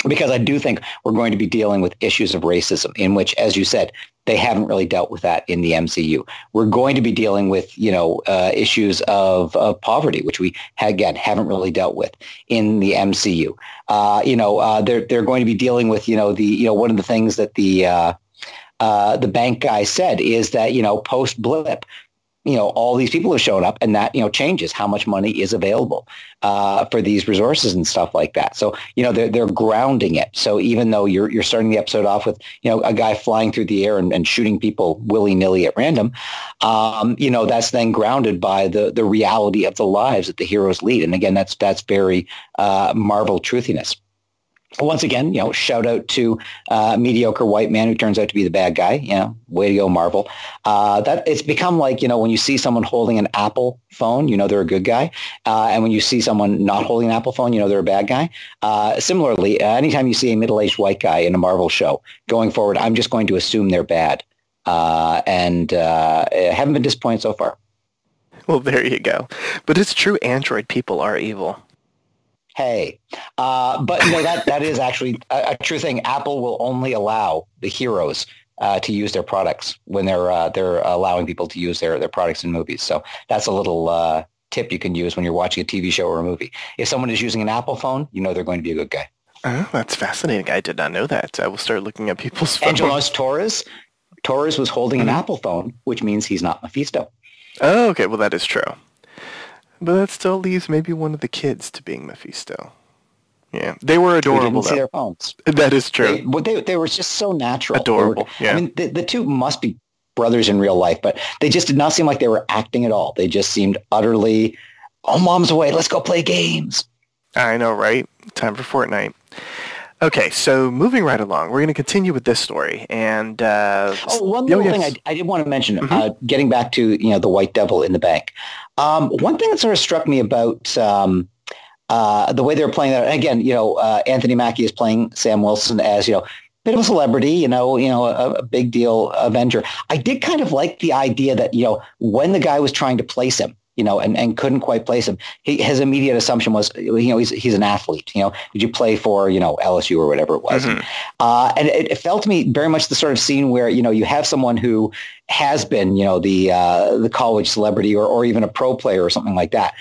because I do think we're going to be dealing with issues of racism in which, as you said, they haven't really dealt with that in the MCU. We're going to be dealing with, you know, uh, issues of, of poverty, which we, again, haven't really dealt with in the MCU. Uh, you know, uh, they're, they're going to be dealing with, you know, the, you know, one of the things that the, uh, uh, the bank guy said is that, you know, post blip, you know, all these people have shown up and that, you know, changes how much money is available uh, for these resources and stuff like that. So, you know, they're, they're grounding it. So even though you're, you're starting the episode off with, you know, a guy flying through the air and, and shooting people willy-nilly at random, um, you know, that's then grounded by the, the reality of the lives that the heroes lead. And again, that's, that's very uh, Marvel truthiness once again, you know, shout out to uh, mediocre white man who turns out to be the bad guy. You know, way to go, Marvel. Uh, that it's become like you know when you see someone holding an Apple phone, you know they're a good guy, uh, and when you see someone not holding an Apple phone, you know they're a bad guy. Uh, similarly, uh, anytime you see a middle-aged white guy in a Marvel show, going forward, I'm just going to assume they're bad, uh, and haven't been disappointed so far. Well, there you go. But it's true, Android people are evil hey. Uh, but know, that, that is actually a, a, true thing. Apple will only allow the heroes uh, to use their products when they're uh, they're allowing people to use their, their products in movies. So that's a little uh, tip you can use when you're watching a TV show or a movie. If someone is using an Apple phone, you know they're going to be a good guy. Oh, that's fascinating. I did not know that. I will start looking at people's phones. Angelos Torres, Torres was holding an mm-hmm. Apple phone, which means he's not Mephisto. Oh, okay. Well, that is true. But that still leaves maybe one of the kids to being Mephisto. Yeah, they were adorable. See their phones. That is true. They, they, they were just so natural. Adorable. Were, yeah. I mean, the, the two must be brothers in real life, but they just did not seem like they were acting at all. They just seemed utterly, oh, mom's away. Let's go play games. I know, right? Time for Fortnite. Okay, so moving right along, we're going to continue with this story. And uh, oh, one little oh, yes. thing I, I, did want to mention, mm-hmm. uh, getting back to you know the White Devil in the bank. Um, one thing that sort of struck me about um, uh, the way they were playing that again, you know, uh, Anthony Mackie is playing Sam Wilson as you know bit of a celebrity, you know, you know, a, a, big deal Avenger. I did kind of like the idea that you know when the guy was trying to place him, you know, and, and couldn't quite place him. He, his immediate assumption was, you know, he's, he's an athlete. You know, did you play for, you know, LSU or whatever it was? Mm-hmm. Uh, and it, it, felt to me very much the sort of scene where, you know, you have someone who has been, you know, the uh, the college celebrity or, or even a pro player or something like that.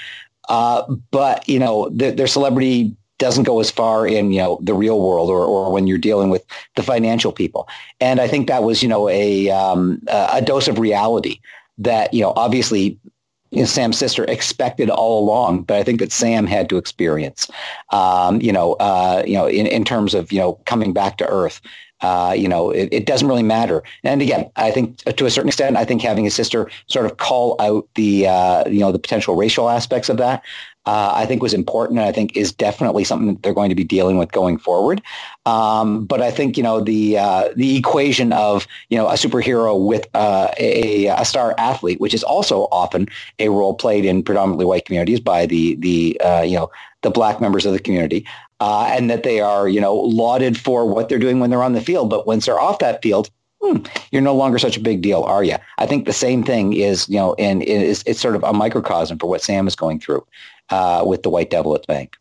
Uh, but, you know, the, their celebrity doesn't go as far in you know the real world or, or when you're dealing with the financial people and i think that was you know a um, a dose of reality that you know obviously you know, Sam's sister expected all along, but I think that Sam had to experience, um, you know, uh, you know, in, in terms of, you know, coming back to earth. Uh, you know, it, it, doesn't really matter. And again, I think to a certain extent, I think having his sister sort of call out the, uh, you know, the potential racial aspects of that uh, I think was important and I think is definitely something that they're going to be dealing with going forward. Um, but I think, you know, the uh, the equation of, you know, a superhero with uh, a, a star athlete, which is also often a role played in predominantly white communities by the, the uh, you know, the black members of the community. Uh, and that they are, you know, lauded for what they're doing when they're on the field. But once they're off that field, hmm, you're no longer such a big deal, are you? I think the same thing is, you know, and it's, it's sort of a microcosm for what Sam is going through uh, with the White Devil at the bank.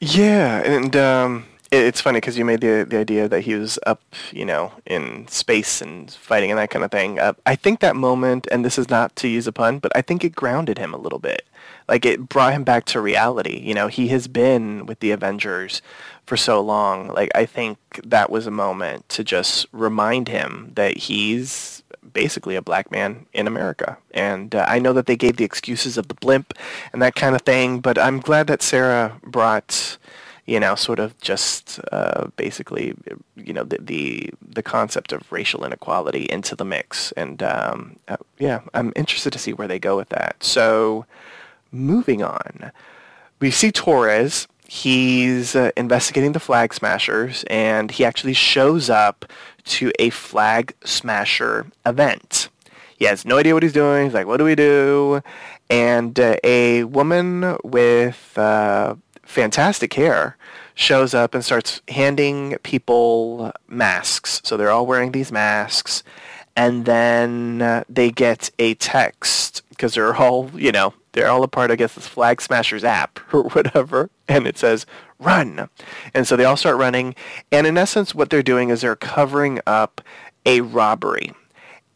Yeah, and um, it, it's funny because you made the the idea that he was up, you know, in space and fighting and that kind of thing. Uh, I think that moment, and this is not to use a pun, but I think it grounded him a little bit. Like it brought him back to reality. You know, he has been with the Avengers for so long. Like I think that was a moment to just remind him that he's basically a black man in America. And uh, I know that they gave the excuses of the blip and that kind of thing, but I'm glad that Sarah brought, you know, sort of just uh, basically, you know, the, the, the concept of racial inequality into the mix. And um, uh, yeah, I'm interested to see where they go with that. So moving on, we see Torres he's uh, investigating the flag smashers and he actually shows up to a flag smasher event. He has no idea what he's doing. He's like, what do we do? And uh, a woman with uh, fantastic hair shows up and starts handing people masks. So they're all wearing these masks. And then uh, they get a text because they're all, you know, they're all a part, I guess, this Flag Smashers app or whatever. And it says, run. And so they all start running. And in essence, what they're doing is they're covering up a robbery.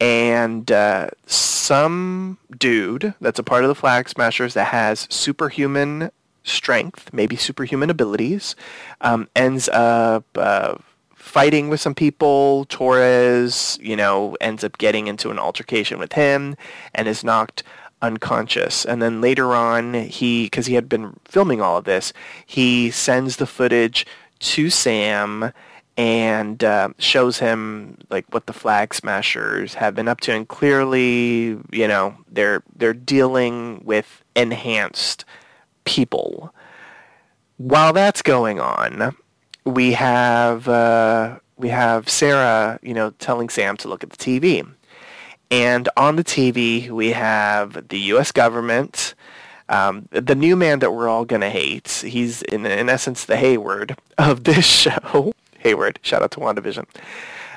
And uh, some dude that's a part of the Flag Smashers that has superhuman strength, maybe superhuman abilities, um, ends up uh, fighting with some people. Torres, you know, ends up getting into an altercation with him and is knocked unconscious. And then later on, he, because he had been filming all of this, he sends the footage to Sam and uh, shows him like what the flag smashers have been up to and clearly you know they're they're dealing with enhanced people while that's going on we have uh, we have Sarah you know telling Sam to look at the TV and on the TV we have the US government um, the new man that we're all gonna hate he's in in essence the Hayward of this show Hayward. Shout out to WandaVision.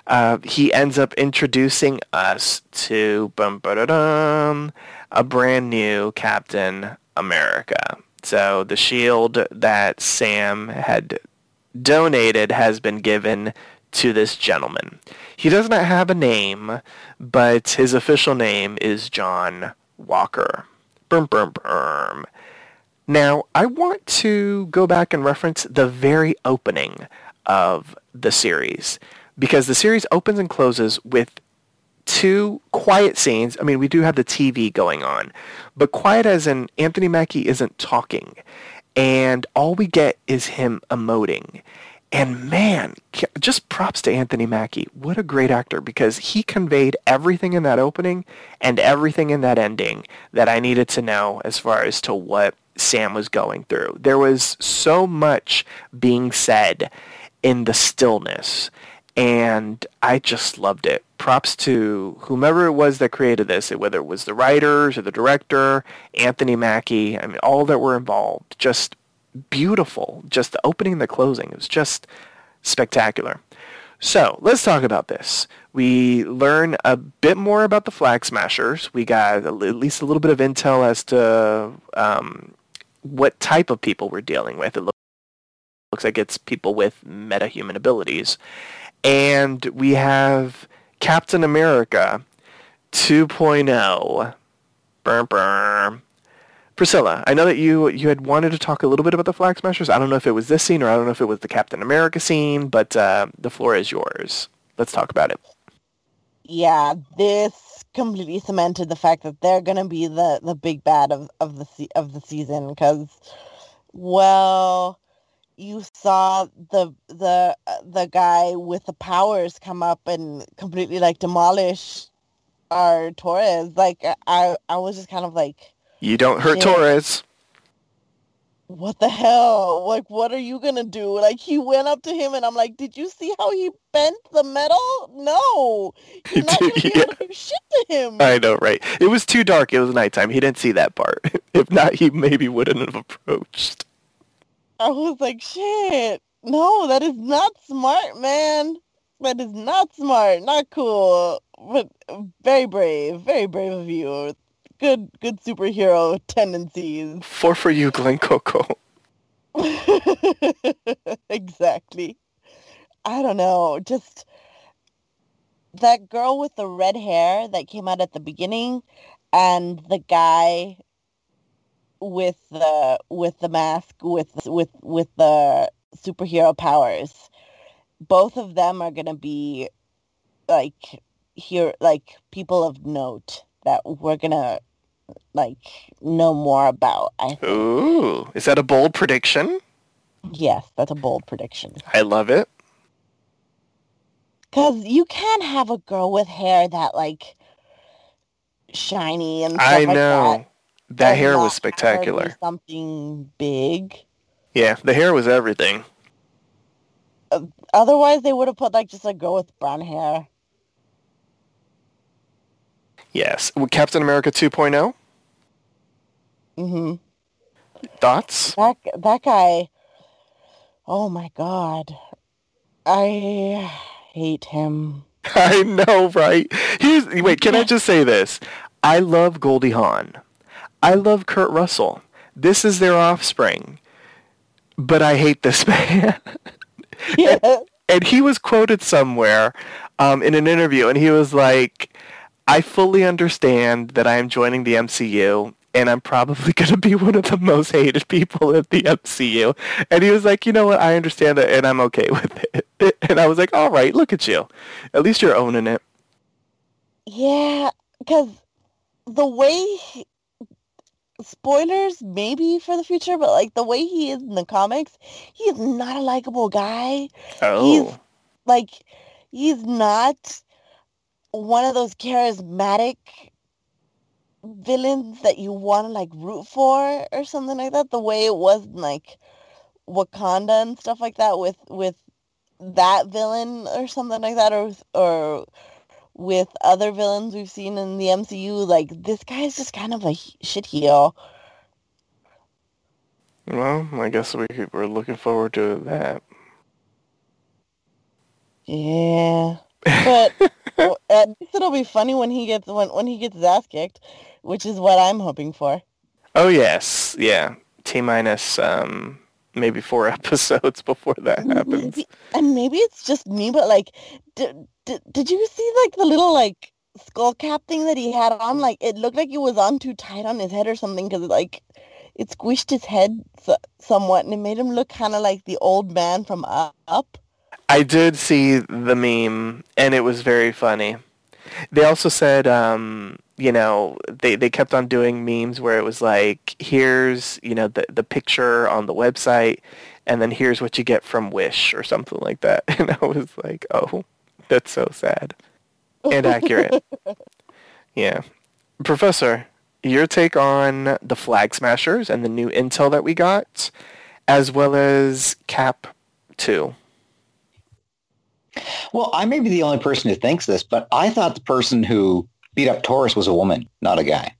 Uh, he ends up introducing us to bum, a brand new Captain America. So the shield that Sam had donated has been given to this gentleman. He does not have a name, but his official name is John Walker. Burm, burm, burm. Now, I want to go back and reference the very opening of the series because the series opens and closes with two quiet scenes. I mean, we do have the TV going on, but quiet as in Anthony Mackie isn't talking, and all we get is him emoting. And man, just props to Anthony Mackie. What a great actor because he conveyed everything in that opening and everything in that ending that I needed to know as far as to what Sam was going through. There was so much being said in the stillness. And I just loved it. Props to whomever it was that created this, whether it was the writers or the director, Anthony Mackie, I mean, all that were involved. Just beautiful. Just the opening and the closing. It was just spectacular. So let's talk about this. We learn a bit more about the Flag Smashers. We got at least a little bit of intel as to um, what type of people we're dealing with. It looks like it's people with metahuman abilities. And we have Captain America 2.0. Burr, burr. Priscilla, I know that you you had wanted to talk a little bit about the Flag Smashers. I don't know if it was this scene or I don't know if it was the Captain America scene, but uh, the floor is yours. Let's talk about it. Yeah, this completely cemented the fact that they're gonna be the, the big bad of, of the of the season because, well, you saw the the uh, the guy with the powers come up and completely like demolish our Torres. Like I I was just kind of like You don't hurt Torres. What the hell? Like what are you gonna do? Like he went up to him and I'm like, Did you see how he bent the metal? No. You're not gonna be able to do shit to him. I know, right. It was too dark, it was nighttime. He didn't see that part. if not, he maybe wouldn't have approached. I was like, shit, no, that is not smart, man. That is not smart, not cool, but very brave, very brave of you. Good, good superhero tendencies. Four for you, Glen Coco. exactly. I don't know, just that girl with the red hair that came out at the beginning and the guy with the with the mask with with with the superhero powers both of them are going to be like here like people of note that we're going to like know more about I think. Ooh, is that a bold prediction? Yes, that's a bold prediction. I love it. Cuz you can't have a girl with hair that like shiny and stuff I like know. that That hair was have her do spectacular. Something big. Yeah, the hair was everything. Otherwise, they would have put like just a girl with brown hair. Yes. Captain America 2.0? hmm Thoughts? That that guy. Oh my god, I hate him. I know, right? Here's wait. Can I just say this? I love Goldie Hawn. I love Kurt Russell. This is their offspring, but I hate this man. Yeah. and he was quoted somewhere um, in an interview, and he was like, "I fully understand that I am joining the MCU." And I'm probably going to be one of the most hated people at the MCU. And he was like, you know what? I understand it, and I'm okay with it. And I was like, all right, look at you. At least you're owning it. Yeah, because the way spoilers maybe for the future, but like the way he is in the comics, he is not a likable guy. Oh. Like he's not one of those charismatic villains that you want to like root for or something like that. The way it was in like Wakanda and stuff like that with with that villain or something like that, or or with other villains we've seen in the MCU. Like this guy's just kind of a shit heel. Well, I guess we we're looking forward to that. Yeah, but at least it'll be funny when he gets when when he gets his ass kicked, which is what I'm hoping for. Oh yes, yeah. T minus um maybe four episodes before that happens. Maybe, and maybe it's just me, but like, did, did, did you see like the little like skull cap thing that he had on? Like, it looked like it was on too tight on his head or something because like it squished his head so, somewhat and it made him look kind of like the old man from Up. I did see the meme and it was very funny. They also said um you know, they, they kept on doing memes where it was like, here's, you know, the, the picture on the website, and then here's what you get from Wish or something like that. And I was like, oh, that's so sad. And accurate. yeah. Professor, your take on the Flag Smashers and the new intel that we got, as well as Cap 2. Well, I may be the only person who thinks this, but I thought the person who beat up Torres was a woman, not a guy.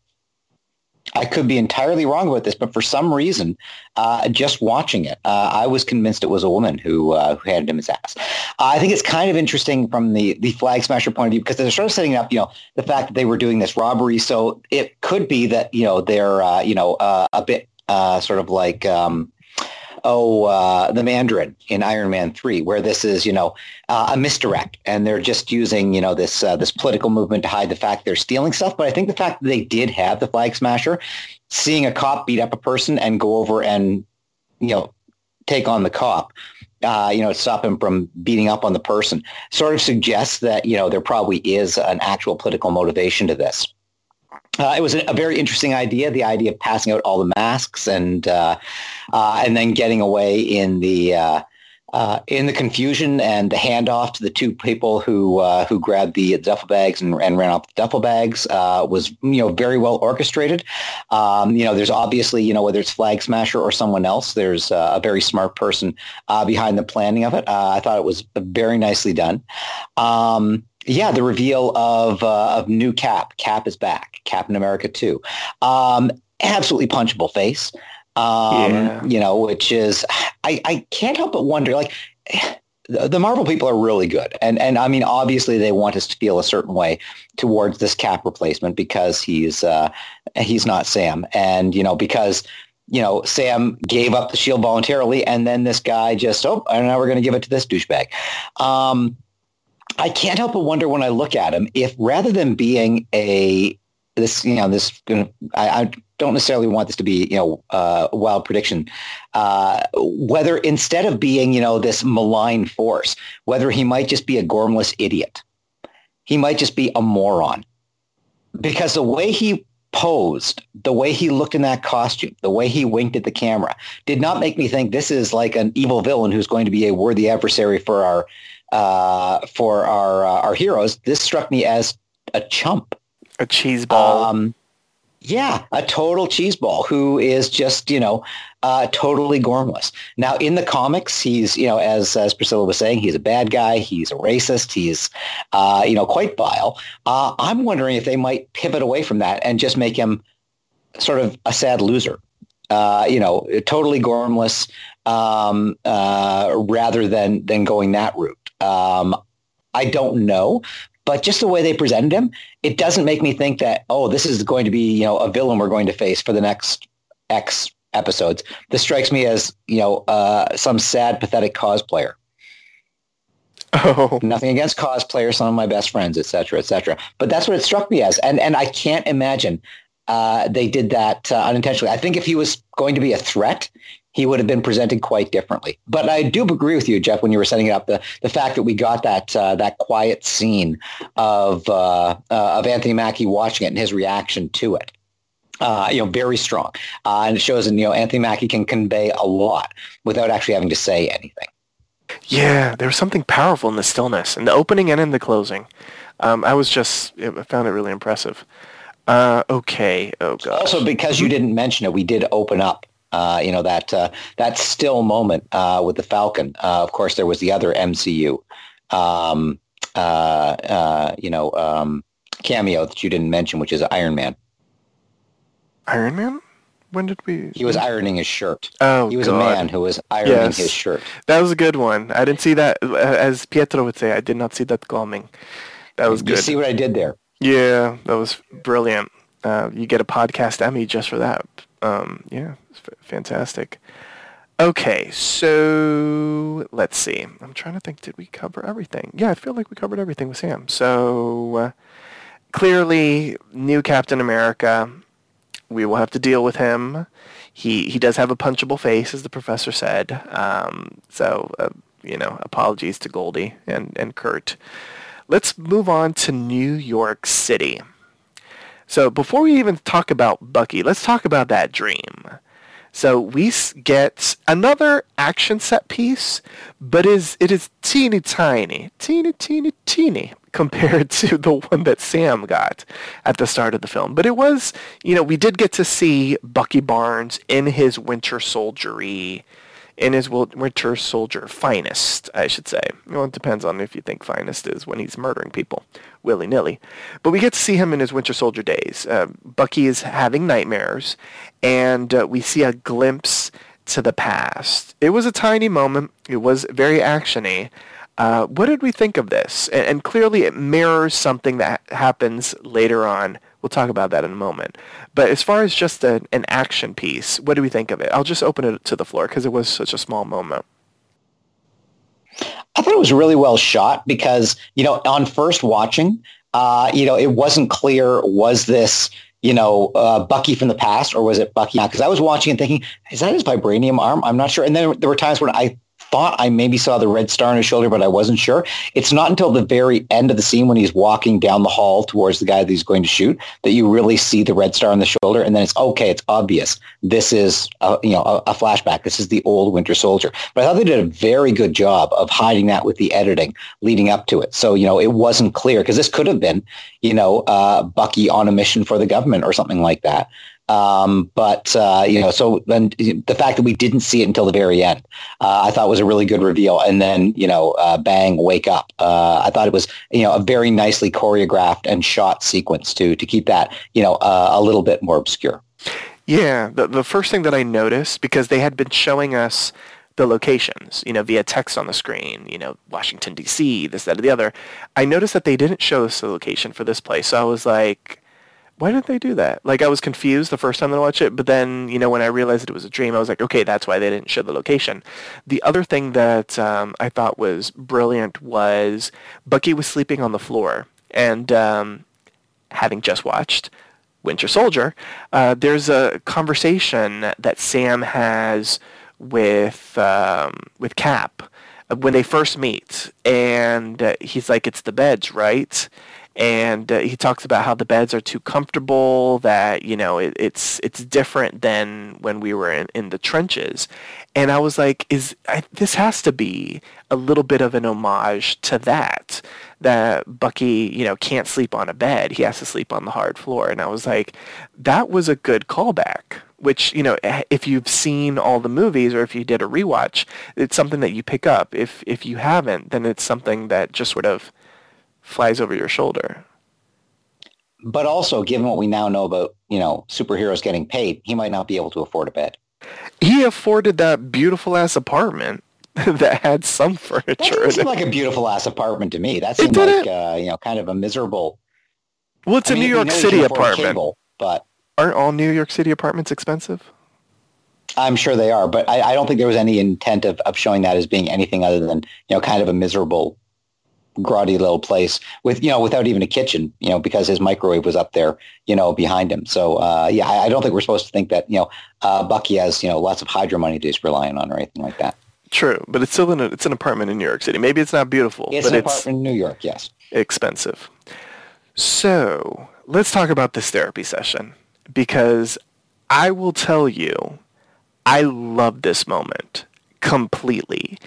I could be entirely wrong about this, but for some reason, uh, just watching it, uh, I was convinced it was a woman who uh, who handed him his ass. I think it's kind of interesting from the the flag smasher point of view because they're sort of setting up, you know, the fact that they were doing this robbery. So it could be that you know they're uh, you know uh, a bit uh, sort of like. Um, oh, uh, the Mandarin in Iron Man 3, where this is, you know, uh, a misdirect. And they're just using, you know, this uh, this political movement to hide the fact they're stealing stuff. But I think the fact that they did have the flag smasher, seeing a cop beat up a person and go over and, you know, take on the cop, uh, you know, stop him from beating up on the person, sort of suggests that, you know, there probably is an actual political motivation to this. Uh, it was a, very interesting idea, the idea of passing out all the masks and uh, uh, and then getting away in the uh, uh, in the confusion and the handoff to the two people who uh, who grabbed the duffel bags and, and ran off the duffel bags was you know very well orchestrated. Um, you know, there's obviously you know whether it's Flag Smasher or someone else, there's a very smart person behind the planning of it. I thought it was very nicely done. Um, yeah, the reveal of uh, of new Cap. Cap is back. Captain America two. Um, absolutely punchable face. Um, yeah. You know, which is I, I can't help but wonder like. The Marvel people are really good, and and I mean, obviously, they want us to feel a certain way towards this Cap replacement because he's uh, he's not Sam, and you know because you know, Sam gave up the shield voluntarily, and then this guy just, oh, and now we're going to give it to this douchebag. Um, I can't help but wonder when I look at him if rather than being a this you know this I, I don't necessarily want this to be you know uh, a wild prediction uh, whether instead of being you know this malign force whether he might just be a gormless idiot. He might just be a moron. Because the way he posed the way he looked in that costume the way he winked at the camera did not make me think this is like an evil villain who's going to be a worthy adversary for our uh, for our uh, our heroes, this struck me as a chump, a cheeseball. Um, yeah, a total cheeseball who is just you know uh, totally gormless. Now in the comics, he's you know as as Priscilla was saying, he's a bad guy. He's a racist. He's uh, you know quite vile. Uh, I'm wondering if they might pivot away from that and just make him sort of a sad loser. Uh, you know, totally gormless, um, uh, rather than than going that route. Um, I don't know, but just the way they presented him, it doesn't make me think that oh, this is going to be you know a villain we're going to face for the next X episodes. This strikes me as you know uh, some sad, pathetic cosplayer. Oh. Nothing against cosplayers, some of my best friends, etc., etc. But that's what it struck me as, and and I can't imagine uh, they did that uh, unintentionally. I think if he was going to be a threat, he would have been presented quite differently. But I do agree with you, Jeff, when you were setting it up, the, the fact that we got that uh, that quiet scene of uh, uh, of Anthony Mackie watching it and his reaction to it. Uh, you know, very strong, uh, and it shows that you know Anthony Mackie can convey a lot without actually having to say anything. Yeah, there was something powerful in the stillness, in the opening and in the closing. Um, I was just, I found it really impressive. Uh, okay. Oh god. Also, because you didn't mention it, we did open up. Uh, you know that uh, that still moment uh, with the Falcon. Uh, of course, there was the other MCU, um, uh, uh, you know, um, cameo that you didn't mention, which is Iron Man. Iron Man? When did we? He was ironing his shirt. Oh, He was God. a man who was ironing Yes. his shirt. That was a good one. I didn't see that. As Pietro would say, I did not see that coming. That was You good. see what I did there? Yeah, that was brilliant. Uh, you get a podcast Emmy just for that. Um, yeah, fantastic. Okay, so let's see. I'm trying to think. Did we cover everything? Yeah, I feel like we covered everything with Sam. So uh, clearly, new Captain America. We will have to deal with him. He he does have a punchable face, as the professor said. Um, so uh, you know, apologies to Goldie and and Kurt. Let's move on to New York City. So before we even talk about Bucky, let's talk about that dream. So we get another action set piece, but is it is teeny tiny, teeny teeny teeny compared to the one that Sam got at the start of the film. But it was, you know, we did get to see Bucky Barnes in his winter soldiery in his Winter Soldier finest, I should say. Well, it depends on if you think finest is when he's murdering people willy-nilly. But we get to see him in his Winter Soldier days. Uh, Bucky is having nightmares, and uh, we see a glimpse to the past. It was a tiny moment. It was very actiony. Uh, what did we think of this? And, and clearly it mirrors something that happens later on. We'll talk about that in a moment. But as far as just a, an action piece, what do we think of it? I'll just open it to the floor because it was such a small moment. I thought it was really well shot because, you know, on first watching, uh, you know, it wasn't clear, was this, you know, uh, Bucky from the past or was it Bucky? Because I was watching and thinking, is that his vibranium arm? I'm not sure. And then there were times when I thought I maybe saw the red star on his shoulder, but I wasn't sure. It's not until the very end of the scene when he's walking down the hall towards the guy that he's going to shoot that you really see the red star on the shoulder. And then it's okay. It's obvious. This is, a, you know, a, a flashback. This is the old Winter Soldier. But I thought they did a very good job of hiding that with the editing leading up to it. So, you know, it wasn't clear because this could have been, you know, uh, Bucky on a mission for the government or something like that. Um, but, uh, you know, so then the fact that we didn't see it until the very end, uh, I thought was a really good reveal. And then, you know, uh, bang, wake up. Uh, I thought it was, you know, a very nicely choreographed and shot sequence to, to keep that, you know, uh, a little bit more obscure. Yeah, the, the first thing that I noticed, because they had been showing us the locations, you know, via text on the screen, you know, Washington, D.C., this, that, or the other, I noticed that they didn't show us the location for this place. So I was like, why didn't they do that? Like, I was confused the first time that I watched it, but then, you know, when I realized it was a dream, I was like, okay, that's why they didn't show the location. The other thing that um, I thought was brilliant was Bucky was sleeping on the floor, and um, having just watched Winter Soldier, uh, there's a conversation that Sam has with um, with Cap when they first meet, and uh, he's like, "It's the beds, right?" And uh, he talks about how the beds are too comfortable, that you know it, it's it's different than when we were in, in the trenches. And I was like, "Is I, this has to be a little bit of an homage to that?" that Bucky, you know, can't sleep on a bed. He has to sleep on the hard floor. And I was like, that was a good callback. Which, you know, eh, if you've seen all the movies or if you did a rewatch, it's something that you pick up. If if you haven't, then it's something that just sort of flies over your shoulder. But also, given what we now know about, you know, superheroes getting paid, he might not be able to afford a bed. He afforded that beautiful ass apartment that had some That furniture didn't seem like a beautiful ass apartment to me. That seemed like, uh, you know, kind of a miserable. Well, it's I a mean, New York City apartment. cable, but Aren't all New York City apartments expensive? I'm sure they are. But I, I don't think there was any intent of, of showing that as being anything other than, you know, kind of a miserable grotty little place with you know without even a kitchen you know because his microwave was up there you know behind him. So uh, yeah I, I, don't think we're supposed to think that you know uh, Bucky has you know lots of Hydra money that he's relying on or anything like that. True but it's still an it's an apartment in New York City. Maybe it's not beautiful it's but an it's apartment in New York yes. expensive. So let's talk about this therapy session because I will tell you I love this moment completely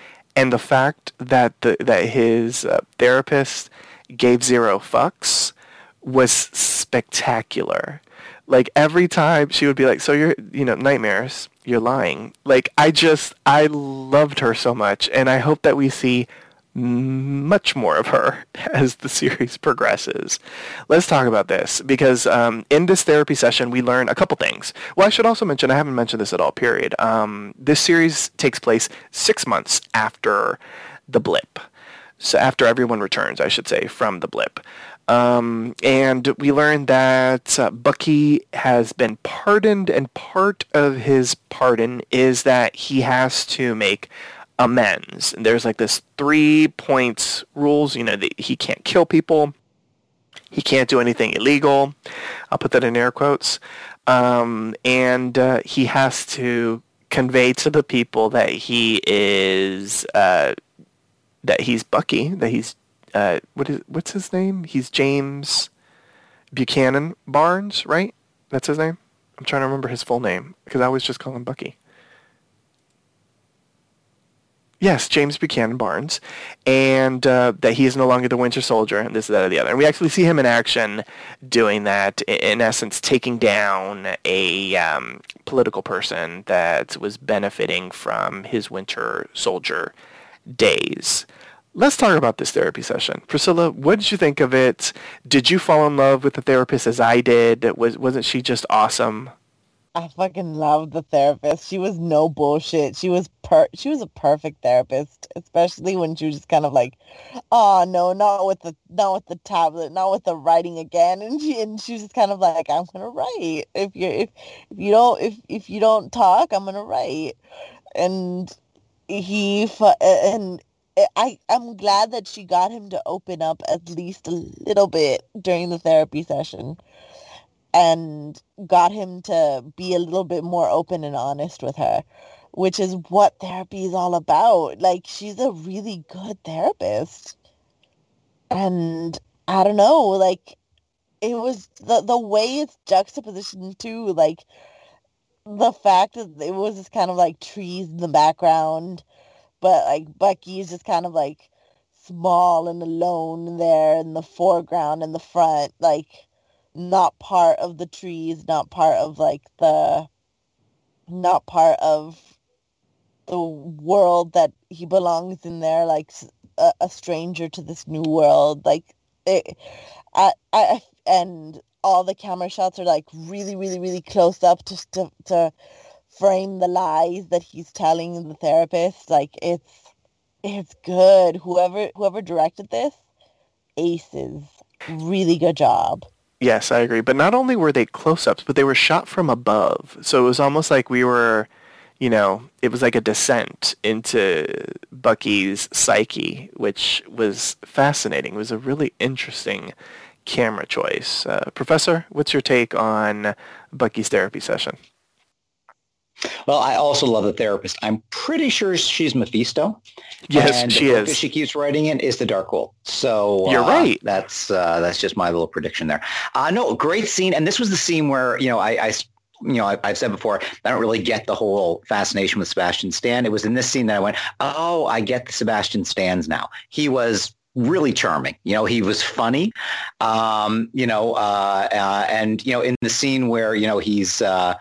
and the fact that the, that his uh, therapist gave zero fucks was spectacular. Like every time she would be like, "So you're, you know, nightmares. You're lying." Like I just, I loved her so much, and I hope that we see much more of her as the series progresses. Let's talk about this because um, in this therapy session we learn a couple things. Well, I should also mention I haven't mentioned this at all. Period. Um, this series takes place six months after the blip, so after everyone returns, I should say, from the blip. Um, and we learn that uh, Bucky has been pardoned, and part of his pardon is that he has to make amends. And there's like this three points rules. You know, that he can't kill people. He can't do anything illegal. I'll put that in air quotes. Um, and uh, he has to convey to the people that he is uh, that he's Bucky. That he's uh, what is what's his name? He's James Buchanan Barnes, right? That's his name. I'm trying to remember his full name because I always just call him Bucky. Yes, James Buchanan Barnes, and uh, that he is no longer the Winter Soldier, and this, is that, or the other. And we actually see him in action doing that, in essence, taking down a um, political person that was benefiting from his Winter Soldier days. Let's talk about this therapy session. Priscilla, what did you think of it? Did you fall in love with the therapist as I did? Was, wasn't she just awesome? I fucking love the therapist. She was no bullshit. She was per she was a perfect therapist, especially when she was just kind of like, "Oh no, not with the not with the tablet, not with the writing again." And she and she was just kind of like, "I'm gonna write. If you if if you don't if if you don't talk, I'm gonna write." And he and I I'm glad that she got him to open up at least a little bit during the therapy session and got him to be a little bit more open and honest with her, which is what therapy is all about. Like she's a really good therapist. And I don't know, like it was the the way it's juxtaposition too, like the fact that it was just kind of like trees in the background, but like Bucky is just kind of like small and alone there in the foreground and the front, like not part of the trees, not part of like the not part of the world that he belongs in there like a, a stranger to this new world like it I, I and all the camera shots are like really really really close up just to, to frame the lies that he's telling the therapist like it's it's good. Whoever whoever directed this aces. Really good job Yes, I agree. But not only were they close-ups, but they were shot from above. So it was almost like we were, you know, it was like a descent into Bucky's psyche, which was fascinating. It was a really interesting camera choice. Uh, Professor, what's your take on Bucky's therapy session? Well, I also love the therapist. I'm pretty sure she's Mephisto. Yes, and she the book is. She keeps writing in is the Darkhold. So you're uh, right. That's uh, that's just my little prediction there. Uh, no, great scene. And this was the scene where you know I, I you know, I, have said before, I don't really get the whole fascination with Sebastian Stan. It was in this scene that I went, oh, I get the Sebastian Stans now. He was really charming. You know, he was funny. Um, you know, uh, uh, and you know, in the scene where you know he's uh,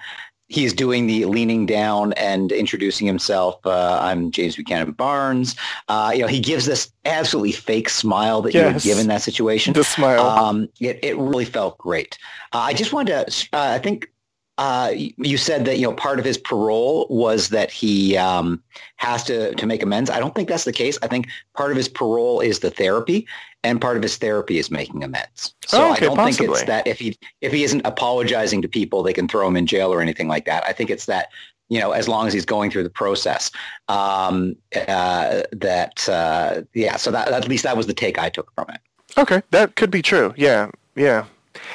he's doing the leaning down and introducing himself. Uh, I'm James Buchanan Barnes. Uh, you know, he gives this absolutely fake smile that yes. you would give in that situation. The smile. Um, it, it really felt great. Uh, I just wanted to, uh, I think uh, you said that, you know, part of his parole was that he um, has to, to make amends. I don't think that's the case. I think part of his parole is the therapy and part of his therapy is making amends. So oh, okay, I don't possibly. think it's that if he if he isn't apologizing to people, they can throw him in jail or anything like that. I think it's that you know, as long as he's going through the process. Um, uh, that uh, yeah, so that at least that was the take I took from it. Okay, that could be true. Yeah, yeah.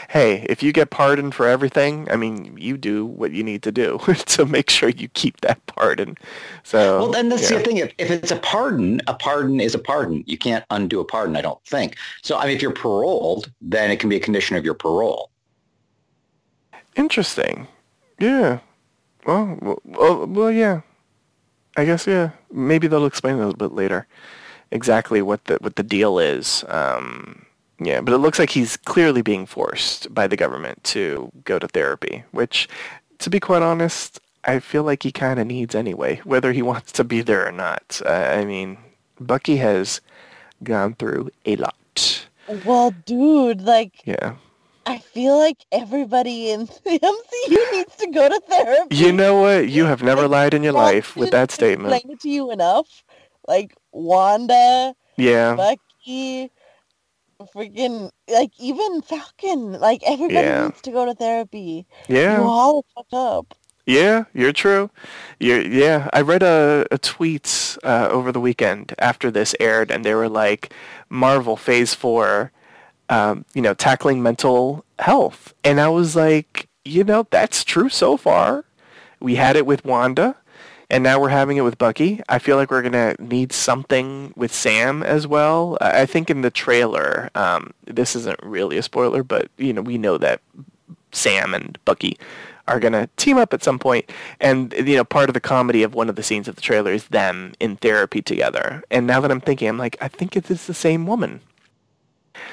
Hey, if you get pardoned for everything, I mean, you do what you need to do to make sure you keep that pardon. So well, then that's yeah. the thing. If, if it's a pardon, a pardon is a pardon. You can't undo a pardon, I don't think. So I mean, if you're paroled, then it can be a condition of your parole. Interesting. Yeah. Well, well, well, yeah. I guess yeah. Maybe they'll explain a little bit later exactly what the what the deal is. Um, yeah, but it looks like he's clearly being forced by the government to go to therapy, which, to be quite honest, I feel like he kind of needs anyway, whether he wants to be there or not. Uh, I mean, Bucky has gone through a lot. Well, dude, like Yeah. I feel like everybody in the MCU needs to go to therapy. You know what? You have never lied in your life with that statement. Explain it to you enough. Like Wanda, Yeah. Bucky, freaking like even Falcon. Like everybody Yeah. needs to go to therapy. Yeah. You all fucked up. Yeah, you're true. You're, yeah, I read a, a tweet uh, over the weekend after this aired, and they were like, Marvel Phase 4, um, you know, tackling mental health. And I was like, you know, that's true so far. We had it with Wanda, and now we're having it with Bucky. I feel like we're going to need something with Sam as well. I think in the trailer, um, this isn't really a spoiler, but, you know, we know that Sam and Bucky are going to team up at some point and you know part of the comedy of one of the scenes of the trailer is them in therapy together and now that i'm thinking i'm like i think it is the same woman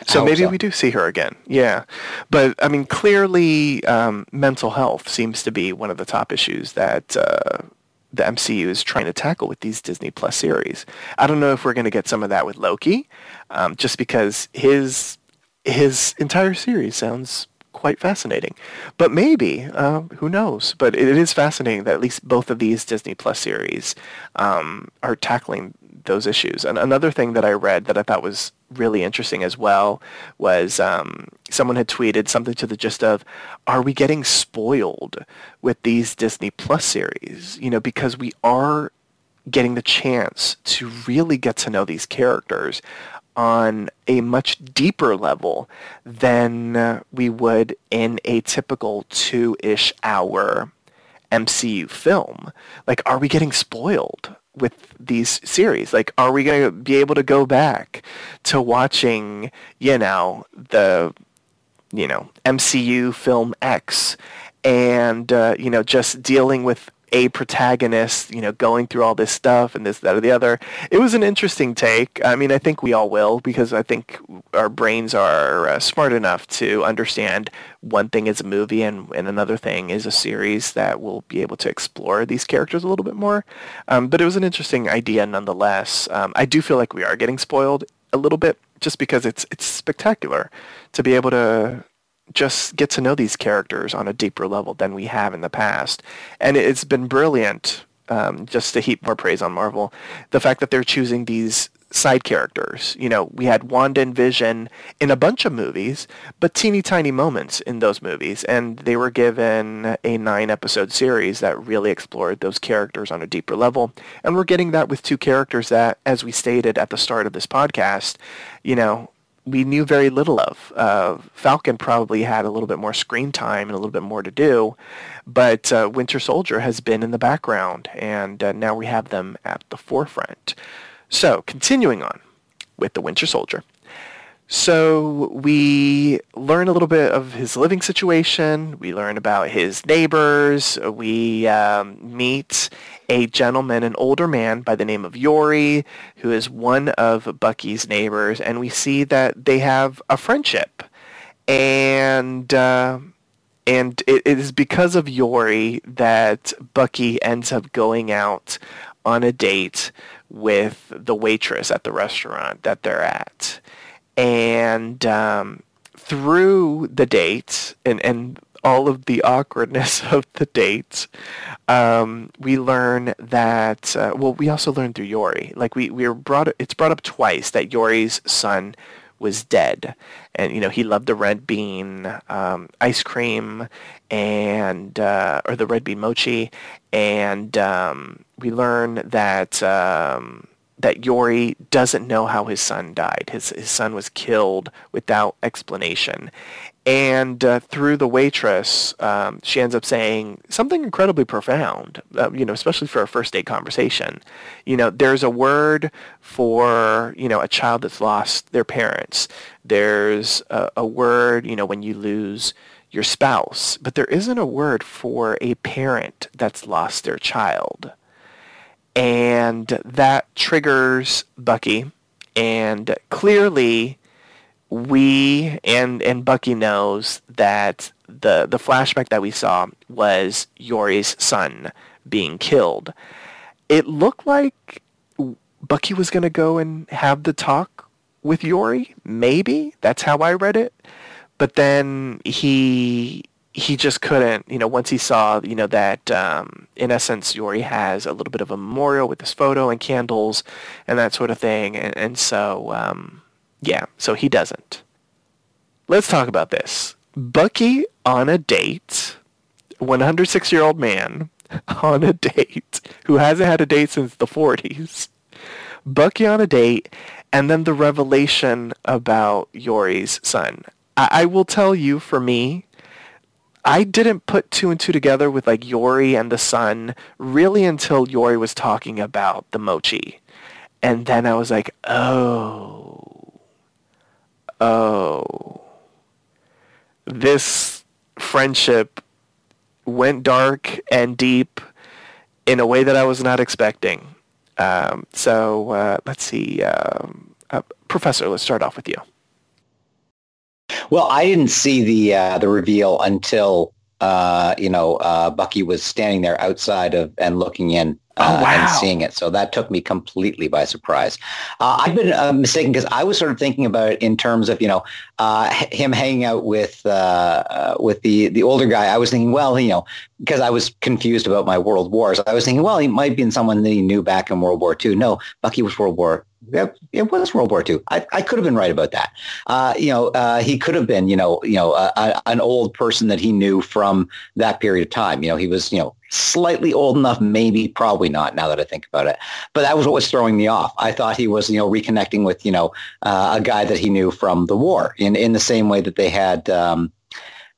so maybe so. we do see her again yeah but i mean clearly um, mental health seems to be one of the top issues that uh, the MCU is trying to tackle with these Disney Plus series. I don't know if we're going to get some of that with Loki, um, just because his his entire series sounds quite fascinating. But maybe, uh, who knows? But it is fascinating that at least both of these Disney Plus series um, are tackling those issues. And another thing that I read that I thought was really interesting as well was um, someone had tweeted something to the gist of, "Are we getting spoiled with these Disney Plus series? You know, because we are getting the chance to really get to know these characters on a much deeper level than we would in a typical two-ish hour MCU film. Like, are we getting spoiled with these series? Like, are we going to be able to go back to watching, you know, the, you know, MCU film X and, uh, you know, just dealing with a protagonist, you know, going through all this stuff and this, that, or the other. It was an interesting take. I mean, I think we all will because I think our brains are uh, smart enough to understand one thing is a movie and, and another thing is a series that will be able to explore these characters a little bit more. Um, but it was an interesting idea nonetheless. Um, I do feel like we are getting spoiled a little bit just because it's it's spectacular to be able to just get to know these characters on a deeper level than we have in the past. And it's been brilliant, um, just to heap more praise on Marvel, the fact that they're choosing these side characters. You know, we had Wanda and Vision in a bunch of movies, but teeny tiny moments in those movies. And they were given a nine episode series that really explored those characters on a deeper level. And we're getting that with two characters that, as we stated at the start of this podcast, you know, we knew very little of. Uh, Falcon probably had a little bit more screen time and a little bit more to do, but uh, Winter Soldier has been in the background, and uh, now we have them at the forefront. So, continuing on with the Winter Soldier. So we learn a little bit of his living situation. We learn about his neighbors. We um, meet a gentleman, an older man by the name of Yori, who is one of Bucky's neighbors, and we see that they have a friendship. And uh, and it, it is because of Yori that Bucky ends up going out on a date with the waitress at the restaurant that they're at and um, through the date and, and all of the awkwardness of the date, um, we learn that uh, well, we also learn through Yori. Like we we were brought it's brought up twice that Yori's son was dead. And, you know, he loved the red bean um, ice cream and, uh, or the red bean mochi. And um, we learn that, um, that Yori doesn't know how his son died. His, his son was killed without explanation. And uh, through the waitress, um, she ends up saying something incredibly profound, uh, you know, especially for a first date conversation. You know, there's a word for, you know, a child that's lost their parents. There's a, a word, you know, when you lose your spouse, but there isn't a word for a parent that's lost their child. And that triggers Bucky. And clearly, we and and Bucky knows that the the flashback that we saw was Yori's son being killed. It looked like Bucky was going to go and have the talk with Yori. Maybe that's how I read it. But then he he just couldn't, you know, once he saw, you know, that um, in essence Yori has a little bit of a memorial with this photo and candles and that sort of thing, and, and so um, yeah, so he doesn't. Let's talk about this. Bucky on a date, 106 year old man on a date who hasn't had a date since the 40s. Bucky on a date, and then the revelation about Yori's son. I, I will tell you, for me, I didn't put two and two together with like Yori and the son really until Yori was talking about the mochi. And then I was like, oh, oh, this friendship went dark and deep in a way that I was not expecting. Um, so uh, let's see, um, uh, Professor. Let's start off with you. Well, I didn't see the uh, the reveal until uh, you know uh, Bucky was standing there outside of and looking in uh, oh, wow. and seeing it. So that took me completely by surprise. Uh, I've been uh, mistaken because I was sort of thinking about it in terms of you know uh, him hanging out with uh, uh, with the the older guy. I was thinking, well, you know, because I was confused about my World Wars. I was thinking, well, he might be in someone that he knew back in World War II. No, Bucky was World War it, was World War II. I, I could have been right about that. Uh, you know, uh, he could have been, you know, you know, an old person that he knew from that period of time. You know, he was, you know, slightly old enough, maybe, probably not. Now that I think about it, but that was what was throwing me off. I thought he was, you know, reconnecting with, you know, uh, a guy that he knew from the war in in the same way that they had. Um,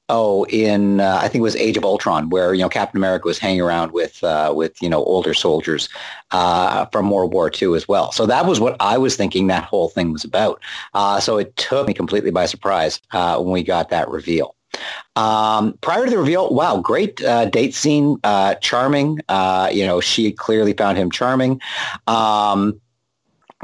oh, in uh, I think it was Age of Ultron, where you know Captain America was hanging around with uh, with you know older soldiers uh, from World War II as well. So that was what I was thinking that whole thing was about. Uh, so it took me completely by surprise uh, when we got that reveal. Um, prior to the reveal, wow, great uh, date scene, charming. you know, she clearly found him charming. Um,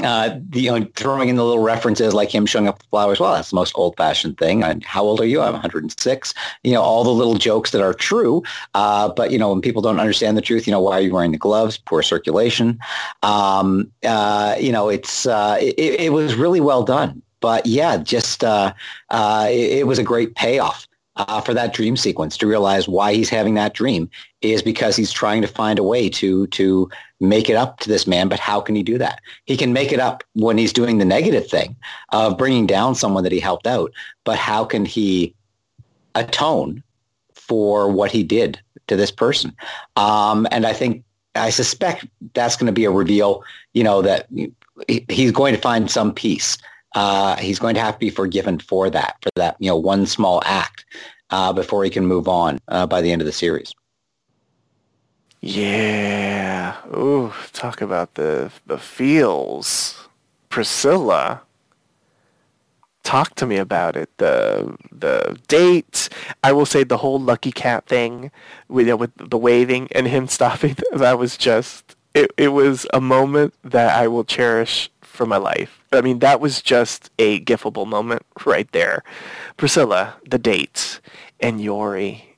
uh, you know, throwing in the little references like him showing up with flowers. Well, that's the most old-fashioned thing. And how old are you? I'm 106. You know, all the little jokes that are true. Uh, but you know, when people don't understand the truth, you know, why are you wearing the gloves? Poor circulation. Um, uh, you know, it's uh, it, it, was really well done. But yeah, just uh, uh, it, it was a great payoff uh, for that dream sequence to realize why he's having that dream is because he's trying to find a way to to make it up to this man. But how can he do that? He can make it up when he's doing the negative thing of bringing down someone that he helped out. But how can he atone for what he did to this person? Um, and I think I suspect that's going to be a reveal. You know that he's going to find some peace uh, he's going to have to be forgiven for that, for that, you know, one small act uh, before he can move on uh, by the end of the series. Yeah. Ooh, talk about the the feels. Priscilla. Talk to me about it. The the date. I will say the whole lucky cat thing with you know, with the waving and him stopping. That was just it. It was a moment that I will cherish for my life. I mean, that was just a gifable moment right there. Priscilla, the dates, and Yori.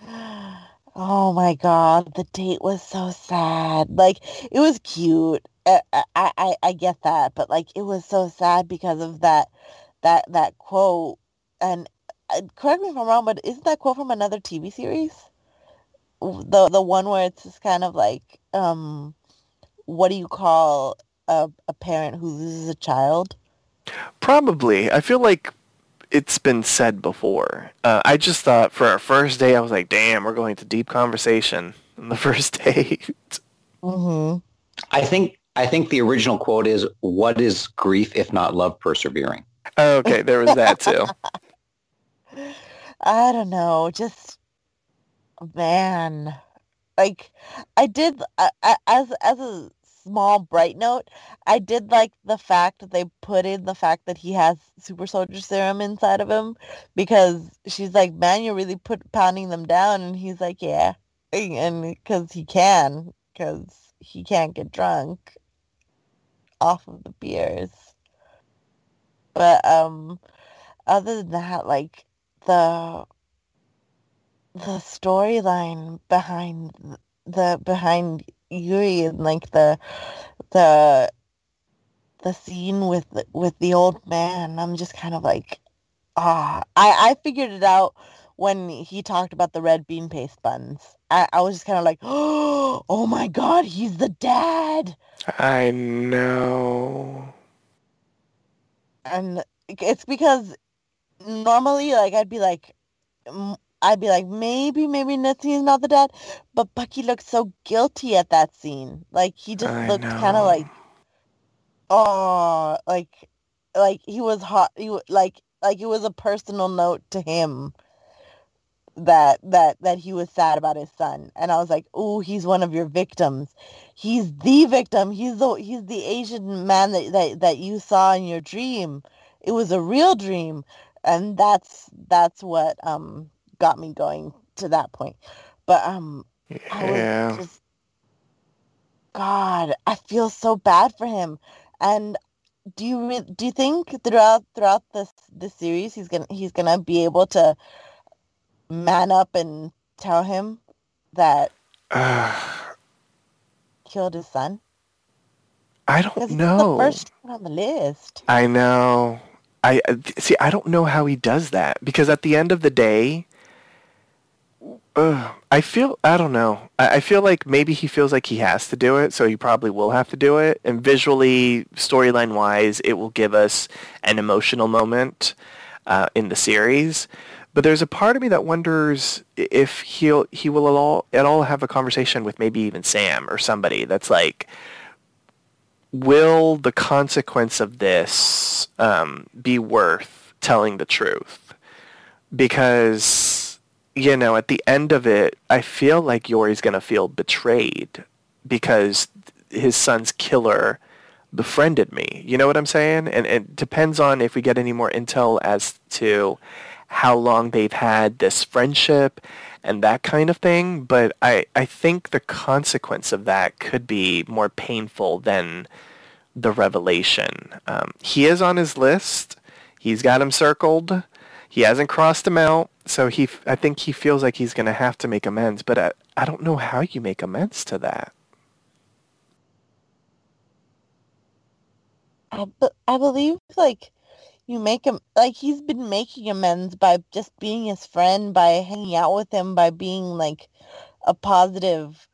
Oh my god, the date was so sad. Like it was cute. I, I I I get that, but like it was so sad because of that that that quote. And uh, correct me if I'm wrong, but isn't that quote from another TV series? The the one where it's just kind of like, um, what do you call a, a parent who loses a child. Probably. I feel like it's been said before. Uh, I just thought for our first day, I was like, damn, we're going to deep conversation on the first date. Mm-hmm. I think I think the original quote is, "What is grief if not love persevering?" okay, there was that too. I don't know. Just man, like I did I, as as a small bright note. I did like the fact that they put in the fact that he has super soldier serum inside of him because she's like, "Man, you're really put pounding them down," and he's like, "Yeah," and because he can, because he can't get drunk off of the beers. But um, other than that, like the the storyline behind the behind Yuri and like the the the scene with with the old man, I'm just kind of like, ah, I I figured it out when he talked about the red bean paste buns. I, I was just kind of like, oh my god, he's the dad. I know. And it's because normally, like, I'd be like, I'd be like, maybe, maybe Nitsi is not the dad, but Bucky looked so guilty at that scene. Like he just I looked kind of like, oh, like, like he was hot. He like, like it was a personal note to him that that that he was sad about his son, and I was like, oh, he's one of your victims. He's the victim. He's the he's the Asian man that that that you saw in your dream. It was a real dream, and that's that's what um got me going to that point. But um, yeah. I was just, God, I feel so bad for him. And do you re- do you think throughout throughout this this series he's gonna he's gonna be able to man up and tell him that killed his son? I don't know. the first on the list. I know. I see. I don't know how he does that because at the end of the day, uh, I feel I don't know. I, I feel like maybe he feels like he has to do it, so he probably will have to do it. And visually, storyline wise, it will give us an emotional moment uh, in the series. But there's a part of me that wonders if he'll he will at all at all have a conversation with maybe even Sam or somebody that's like, will the consequence of this um, be worth telling the truth? Because you know, at the end of it, I feel like Yori's going to feel betrayed because his son's killer befriended me. You know what I'm saying? And it depends on if we get any more intel as to how long they've had this friendship and that kind of thing. But I, I think the consequence of that could be more painful than the revelation. Um, he is on his list. He's got him circled. He hasn't crossed him out, so he. I think he feels like he's going to have to make amends. But I, I don't know how you make amends to that. I, be- I believe like you make him like he's been making amends by just being his friend, by hanging out with him, by being like a positive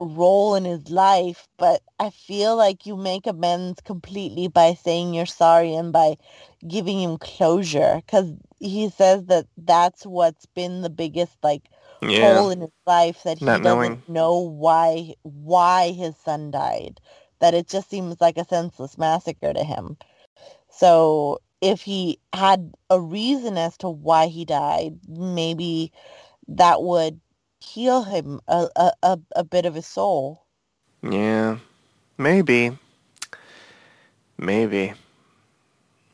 role in his life. But I feel like you make amends completely by saying you're sorry and by giving him closure because he says that that's what's been the biggest like Yeah. hole in his life that he Not doesn't knowing. know why why his son died that it just seems like a senseless massacre to him so if he had a reason as to why he died maybe that would heal him a, a, a, a bit of his soul Yeah, maybe. Maybe.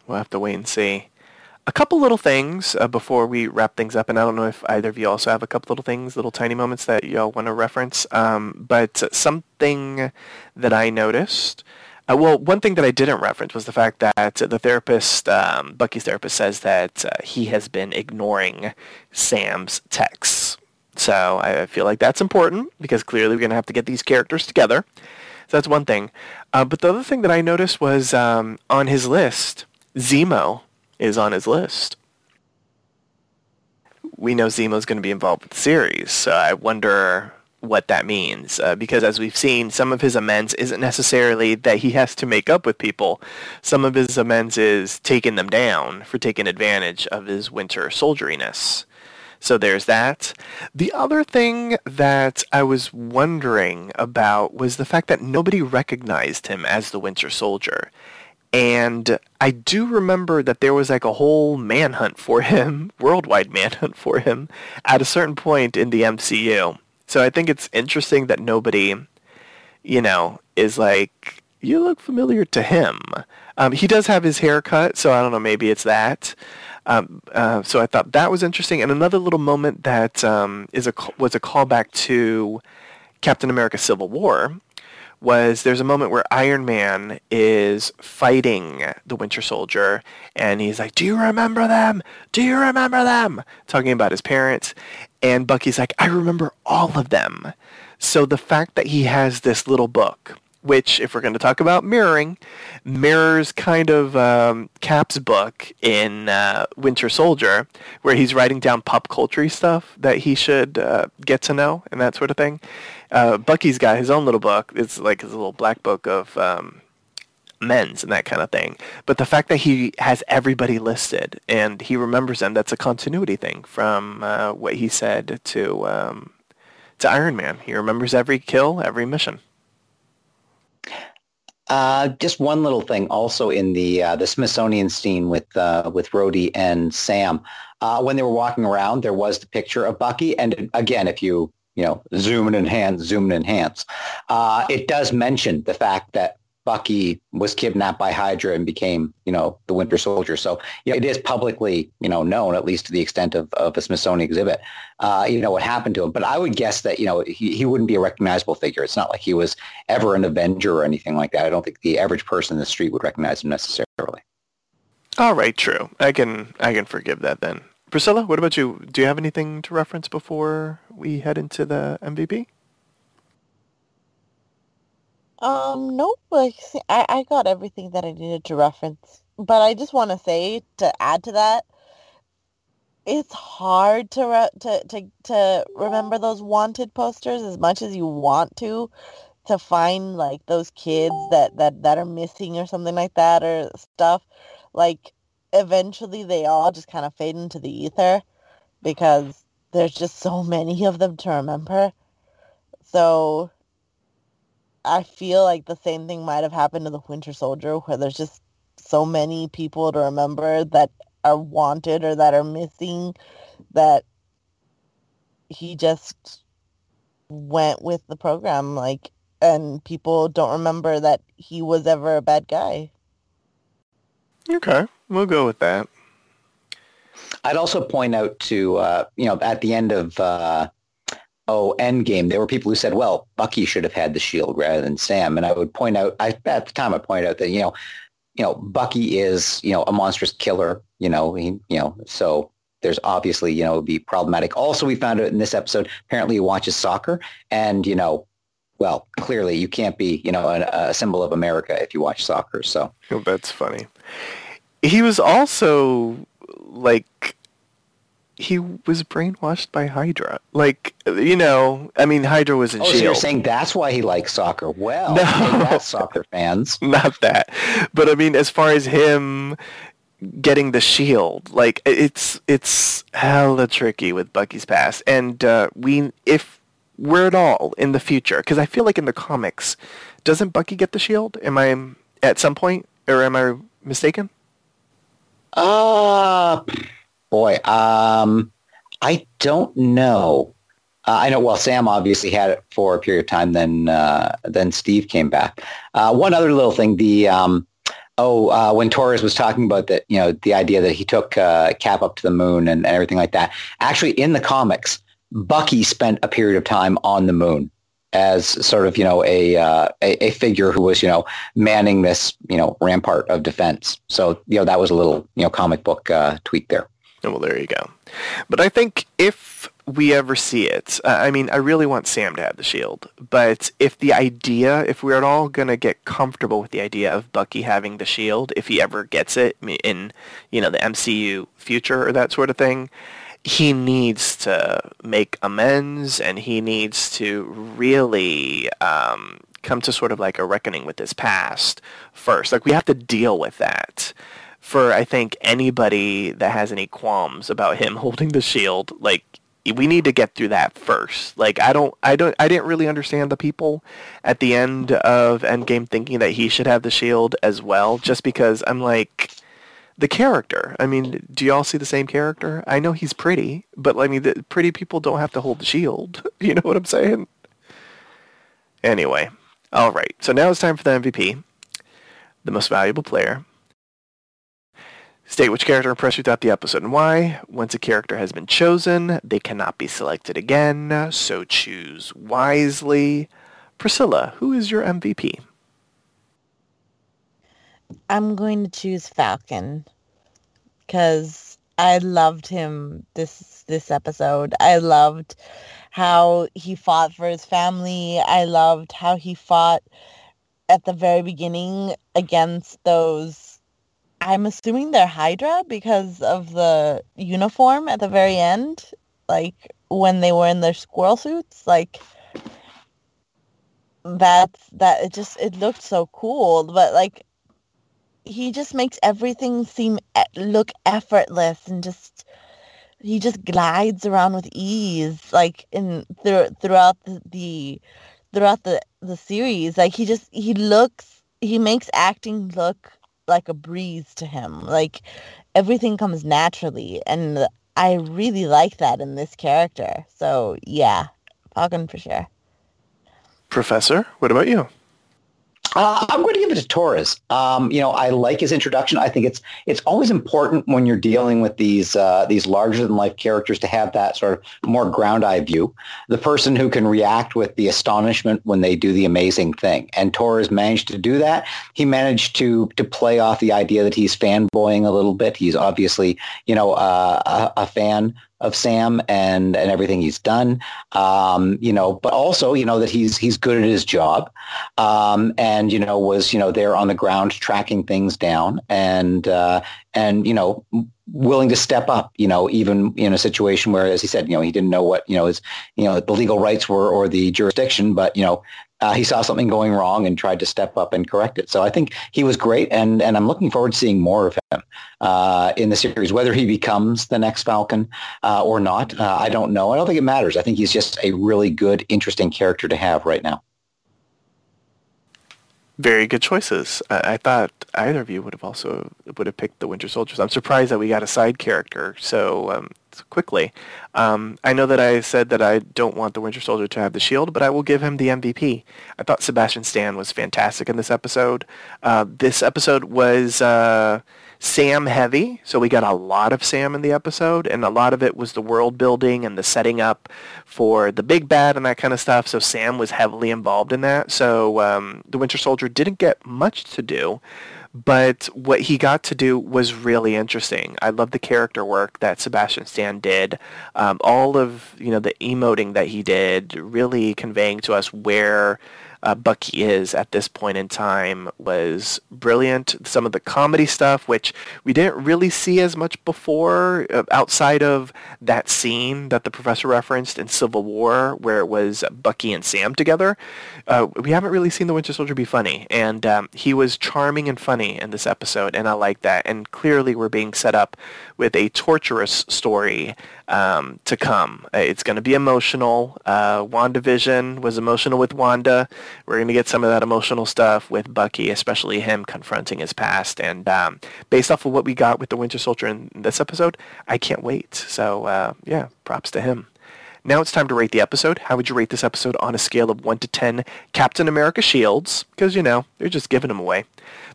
We'll have to wait and see. A couple little things uh, before we wrap things up, and I don't know if either of you also have a couple little things, little tiny moments that y'all want to reference. Um, but something that I noticed, uh, well, one thing that I didn't reference was the fact that the therapist, um, Bucky's therapist, says that uh, he has been ignoring Sam's texts. So I feel like that's important because clearly we're going to have to get these characters together. So that's one thing. Uh, but the other thing that I noticed was um, on his list, Zemo is on his list. We know Zemo's going to be involved with the series, so I wonder what that means uh, because as we've seen some of his amends isn't necessarily that he has to make up with people. Some of his amends is taking them down for taking advantage of his winter soldieriness. So there's that. The other thing that i was wondering about was the fact that nobody recognized him as the winter soldier and I do remember that there was like a whole manhunt for him, worldwide manhunt for him, at a certain point in the MCU. So I think it's interesting that nobody, you know, is like, you look familiar to him. Um, he does have his hair cut, so I don't know, maybe it's that. Um, uh, so I thought that was interesting. And another little moment that um, is a was a callback to Captain America: Civil War was there's a moment where Iron Man is fighting the Winter Soldier, and he's like, "Do you remember them? Do you remember them?" Talking about his parents, and Bucky's like, "I remember all of them." So the fact that he has this little book, which, if we're going to talk about mirroring, mirrors kind of um, Cap's book in uh, Winter Soldier, where he's writing down pop culture stuff that he should uh, get to know and that sort of thing. Uh, Bucky's got his own little book. It's like his little black book of um, men's and that kind of thing. But the fact that he has everybody listed and he remembers them, that's a continuity thing from uh, what he said to um, to Iron Man. He remembers every kill, every mission. Uh, just one little thing. Also in the uh, the Smithsonian scene with uh, with Rhodey and Sam, uh, when they were walking around, there was the picture of Bucky. And again, if you you know, zoom and enhance, zoom and enhance. Uh, it does mention the fact that Bucky was kidnapped by Hydra and became, you know, the Winter Soldier. So you know, it is publicly, you know, known at least to the extent of, of a Smithsonian exhibit, uh, you know, what happened to him. But I would guess that, you know, he, he wouldn't be a recognizable figure. It's not like he was ever an Avenger or anything like that. I don't think the average person in the street would recognize him necessarily. All right, true. I can I can forgive that then. Priscilla, what about you? Do you have anything to reference before we head into the MVP? Um, nope. I, I got everything that I needed to reference. But I just want to say, to add to that, it's hard to, re- to to to remember those wanted posters as much as you want to to find like those kids that that that are missing or something like that or stuff like eventually they all just kind of fade into the ether because there's just so many of them to remember. So I feel like the same thing might have happened to the Winter Soldier where there's just so many people to remember that are wanted or that are missing that he just went with the program like and people don't remember that he was ever a bad guy. Okay. We'll go with that. I'd also point out to uh, you know at the end of uh, oh Endgame, there were people who said, well, Bucky should have had the shield rather than Sam, and I would point out I, at the time I point out that you know you know Bucky is you know a monstrous killer, you know he you know so there's obviously you know it would be problematic. Also, we found out in this episode apparently he watches soccer, and you know well, clearly you can't be, you know, a, a, symbol of America if you watch soccer. So oh, that's funny he was also like he was brainwashed by Hydra. Like, you know, I mean, Hydra was in oh, Shield. So you're saying that's why he likes soccer? Well, no, soccer fans. Not that, but I mean, as far as him getting the shield, like it's it's hella tricky with Bucky's past, and uh, we if we're at all in the future, because I feel like in the comics, doesn't Bucky get the shield? Am I at some point, or am I mistaken? Uh, boy, um, I don't know. Uh, I know. Well, Sam obviously had it for a period of time. Then, uh, then Steve came back. Uh, one other little thing: the um, oh, uh, when Torres was talking about that, you know, the idea that he took uh, Cap up to the moon and, and everything like that. Actually, in the comics, Bucky spent a period of time on the moon as sort of you know a, uh, a, a figure who was you know manning this you know rampart of defense. So you know that was a little you know comic book uh, tweak there. Well, there you go. But I think if we ever see it, uh, I mean, I really want Sam to have the shield. But if the idea, if we're at all gonna get comfortable with the idea of Bucky having the shield, if he ever gets it in, you know, the MCU future or that sort of thing, he needs to make amends and he needs to really um, come to sort of like a reckoning with his past first. Like we have to deal with that. For I think anybody that has any qualms about him holding the shield, like we need to get through that first. Like I don't I don't I didn't really understand the people at the end of Endgame thinking that he should have the shield as well just because I'm like the character. I mean, do y'all see the same character? I know he's pretty, but I mean, the pretty people don't have to hold the shield. You know what I'm saying? Anyway, all right. So now it's time for the MVP, the most valuable player. State which character impressed you throughout the episode and why. Once a character has been chosen, they cannot be selected again, so choose wisely. Priscilla, who is your MVP? I'm going to choose Falcon because I loved him this this episode. I loved how he fought for his family. I loved how he fought at the very beginning against those I'm assuming they're Hydra because of the uniform at the very end, like when they were in their squirrel suits, like that's that it just it looked so cool, but like he just makes everything seem look effortless and just he just glides around with ease like in th- throughout the, the throughout the the series like he just he looks he makes acting look like a breeze to him. Like everything comes naturally and I really like that in this character. So yeah, Falcon for sure. Professor, what about you? Uh, I'm going to give it to Torres. Um, you know, I like his introduction. I think it's it's always important when you're dealing with these uh, these larger than life characters to have that sort of more ground eye view. The person who can react with the astonishment when they do the amazing thing. And Torres managed to do that. He managed to to play off the idea that he's fanboying a little bit. He's obviously you know uh, a, a fan of Sam and and everything he's done. Um, you know, but also you know that he's he's good at his job, um, and you know was you know there on the ground tracking things down and uh, and you know willing to step up. You know, even in a situation where, as he said, you know he didn't know what you know his you know the legal rights were or the jurisdiction, but you know uh, he saw something going wrong and tried to step up and correct it. So I think he was great, and and I'm looking forward to seeing more of him uh, in the series. Whether he becomes the next Falcon uh, or not, uh, I don't know. I don't think it matters. I think he's just a really good, interesting character to have right now. Very good choices. I, I thought either of you would have also would have picked the Winter Soldiers. I'm surprised that we got a side character so um, quickly. Um, I know that I said that I don't want the Winter Soldier to have the shield, but I will give him the MVP. I thought Sebastian Stan was fantastic in this episode. Uh, this episode was uh, Sam heavy, so we got a lot of Sam in the episode, and a lot of it was the world building and the setting up for the big bad and that kind of stuff. So Sam was heavily involved in that. So um, the Winter Soldier didn't get much to do but what he got to do was really interesting. I love the character work that Sebastian Stan did. Um, all of you know the emoting that he did, really conveying to us where uh, Bucky is at this point in time was brilliant. Some of the comedy stuff, which we didn't really see as much before, uh, outside of that scene that the professor referenced in Civil War, where it was Bucky and Sam together. Uh, we haven't really seen the Winter Soldier be funny, and um, he was charming and funny in this episode, and I like that. And clearly, we're being set up with a torturous story um, to come. Uh, it's going to be emotional. Uh, WandaVision was emotional with Wanda. We're going to get some of that emotional stuff with Bucky, especially him confronting his past. And um, based off of what we got with the Winter Soldier in this episode, I can't wait. So uh, yeah, props to him. Now it's time to rate the episode. How would you rate this episode on a scale of 1 to 10 Captain America shields? Because, you know, they're just giving them away.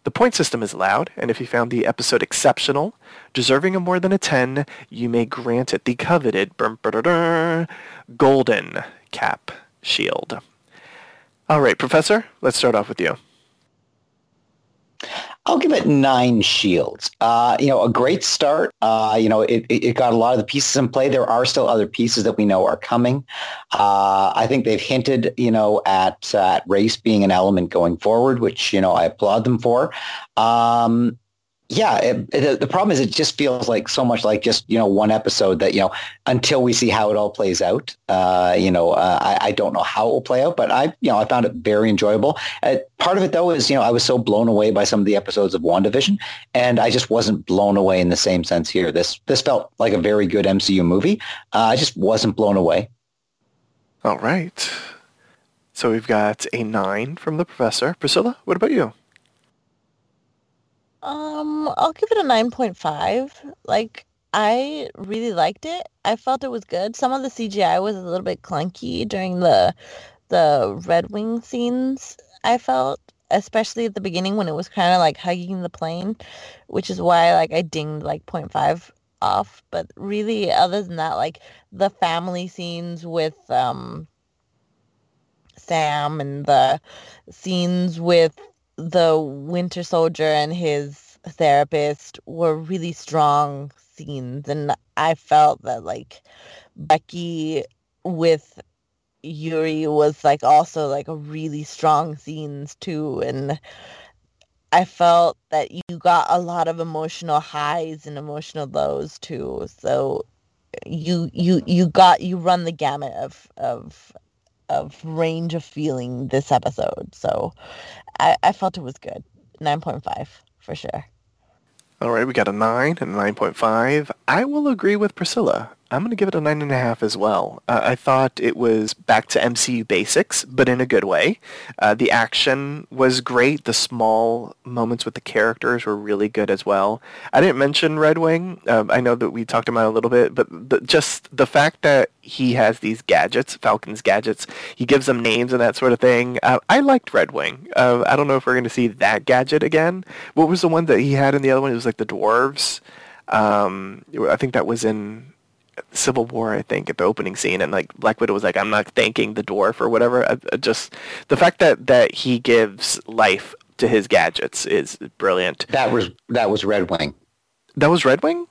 The point system is allowed, and if you found the episode exceptional, deserving of more than a 10, you may grant it the coveted golden cap shield. All right, Professor, let's start off with you. I'll give it nine shields. Uh, you know, a great start. Uh, you know, it, it got a lot of the pieces in play. There are still other pieces that we know are coming. Uh, I think they've hinted, you know, at, at race being an element going forward, which, you know, I applaud them for. Um, yeah, it, it, the problem is it just feels like so much like just, you know, one episode that, you know, until we see how it all plays out, uh, you know, uh, I, I, don't know how it will play out, but I, you know, I found it very enjoyable. Uh, part of it though is, you know, I was so blown away by some of the episodes of WandaVision and I just wasn't blown away in the same sense here. This, this felt like a very good MCU movie. Uh, I just wasn't blown away. All right. So we've got a nine from the professor. Priscilla, what about you? Um, I'll give it a 9.5. Like, I really liked it. I felt it was good. Some of the CGI was a little bit clunky during the the Red Wing scenes. I felt, especially at the beginning when it was kind of like hugging the plane, which is why like I dinged like 0.5 off. But really, other than that, like the family scenes with um Sam and the scenes with the Winter Soldier and his therapist were really strong scenes, and I felt that like Becky with Yuri was like also like a really strong scenes too, and I felt that you got a lot of emotional highs and emotional lows too. So you you you got you run the gamut of of of range of feeling this episode. So I, I felt it was good. 9.5 for sure. All right, we got a 9 and a 9.5. I will agree with Priscilla. I'm going to give it a 9.5 as well. Uh, I thought it was back to MCU basics, but in a good way. Uh, the action was great. The small moments with the characters were really good as well. I didn't mention Red Wing. Um, I know that we talked about a little bit, but the, just the fact that he has these gadgets, Falcon's gadgets, he gives them names and that sort of thing. Uh, I liked Red Wing. Uh, I don't know if we're going to see that gadget again. What was the one that he had in the other one? It was like the dwarves. Um, I think that was in Civil War, I think, at the opening scene, and like Black Widow was like, "I'm not thanking the dwarf or whatever." I, I just the fact that that he gives life to his gadgets is brilliant. That was that was Red Wing. That was Red Wing.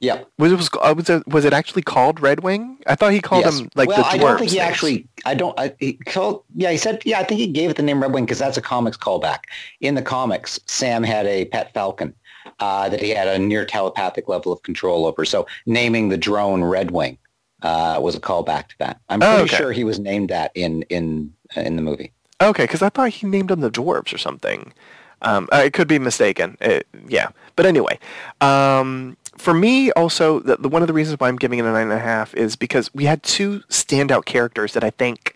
Yeah. Was it was uh, was it, was it actually called Red Wing? I thought he called yes. him like well, the dwarf. I don't think he actually. I don't. I, he called. Yeah, he said. Yeah, I think he gave it the name Red Wing because that's a comics callback. In the comics, Sam had a pet falcon uh, that he had a near telepathic level of control over. So naming the drone Red Wing uh, was a callback to that. I'm pretty oh, okay. sure he was named that in in in the movie. Okay, because I thought he named them the dwarves or something. Um, I could be mistaken. It, yeah, but anyway, um, for me also, the, the, one of the reasons why I'm giving it a nine and a half is because we had two standout characters that I think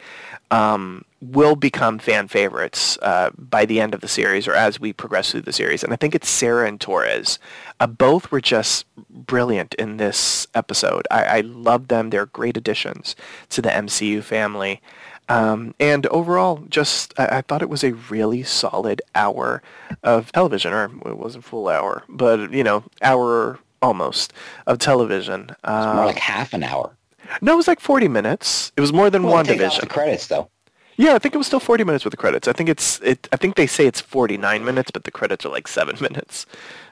um, will become fan favorites uh, by the end of the series or as we progress through the series. And I think it's Sarah and Torres. Uh, both were just brilliant in this episode. I, I love them. They're great additions to the MCU family. Um, and overall, just I, I, thought it was a really solid hour of television, or it wasn't full hour, but you know, hour almost of television. Uh, more like half an hour. No, it was like 40 minutes. It was more than well, WandaVision. The credits, though. Yeah, I think it was still 40 minutes with the credits. I think it's it. I think they say it's 49 minutes, but the credits are like seven minutes.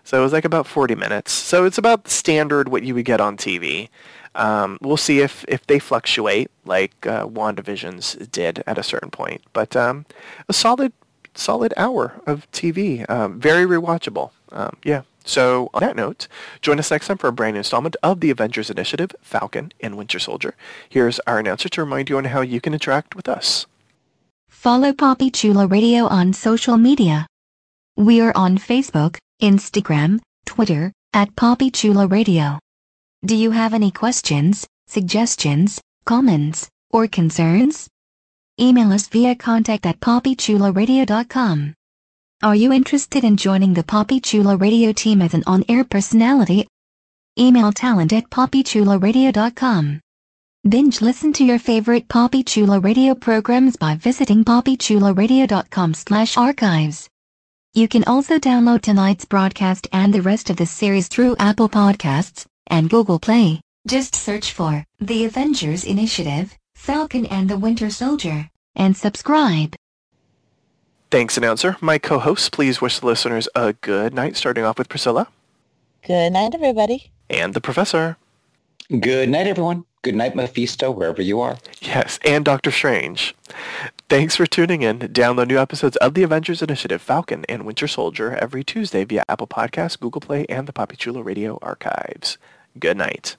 So it was like about 40 minutes. So it's about standard what you would get on TV. Um, we'll see if, if they fluctuate like uh, WandaVision's did at a certain point. But um, a solid solid hour of TV. Um, very rewatchable. Um, yeah. So on that note, join us next time for a brand new installment of the Avengers Initiative, Falcon and Winter Soldier. Here's our announcer to remind you on how you can interact with us. Follow Papi Chulo Radio on social media. We are on Facebook, Instagram, Twitter, at Papi Chulo Radio. Do you have any questions, suggestions, comments, or concerns? Email us via contact at PapiChuloRadio.com. Are you interested in joining the Papi Chulo Radio team as an on-air personality? Email talent at PapiChuloRadio.com. Binge listen to your favorite Papi Chulo radio programs by visiting PapiChuloRadio.com slash archives. You can also download tonight's broadcast and the rest of the series through Apple Podcasts and Google Play. Just search for The Avengers Initiative, Falcon and the Winter Soldier, and subscribe. Thanks, announcer. My co-hosts, please wish the listeners a good night, starting off with Priscilla. Good night, everybody. And the professor. Good night, everyone. Good night, Mephisto, wherever you are. Yes, and Doctor Strange. Thanks for tuning in. Download new episodes of the Avengers Initiative, Falcon, and Winter Soldier every Tuesday via Apple Podcasts, Google Play, and the Papi Chulo Radio archives. Good night.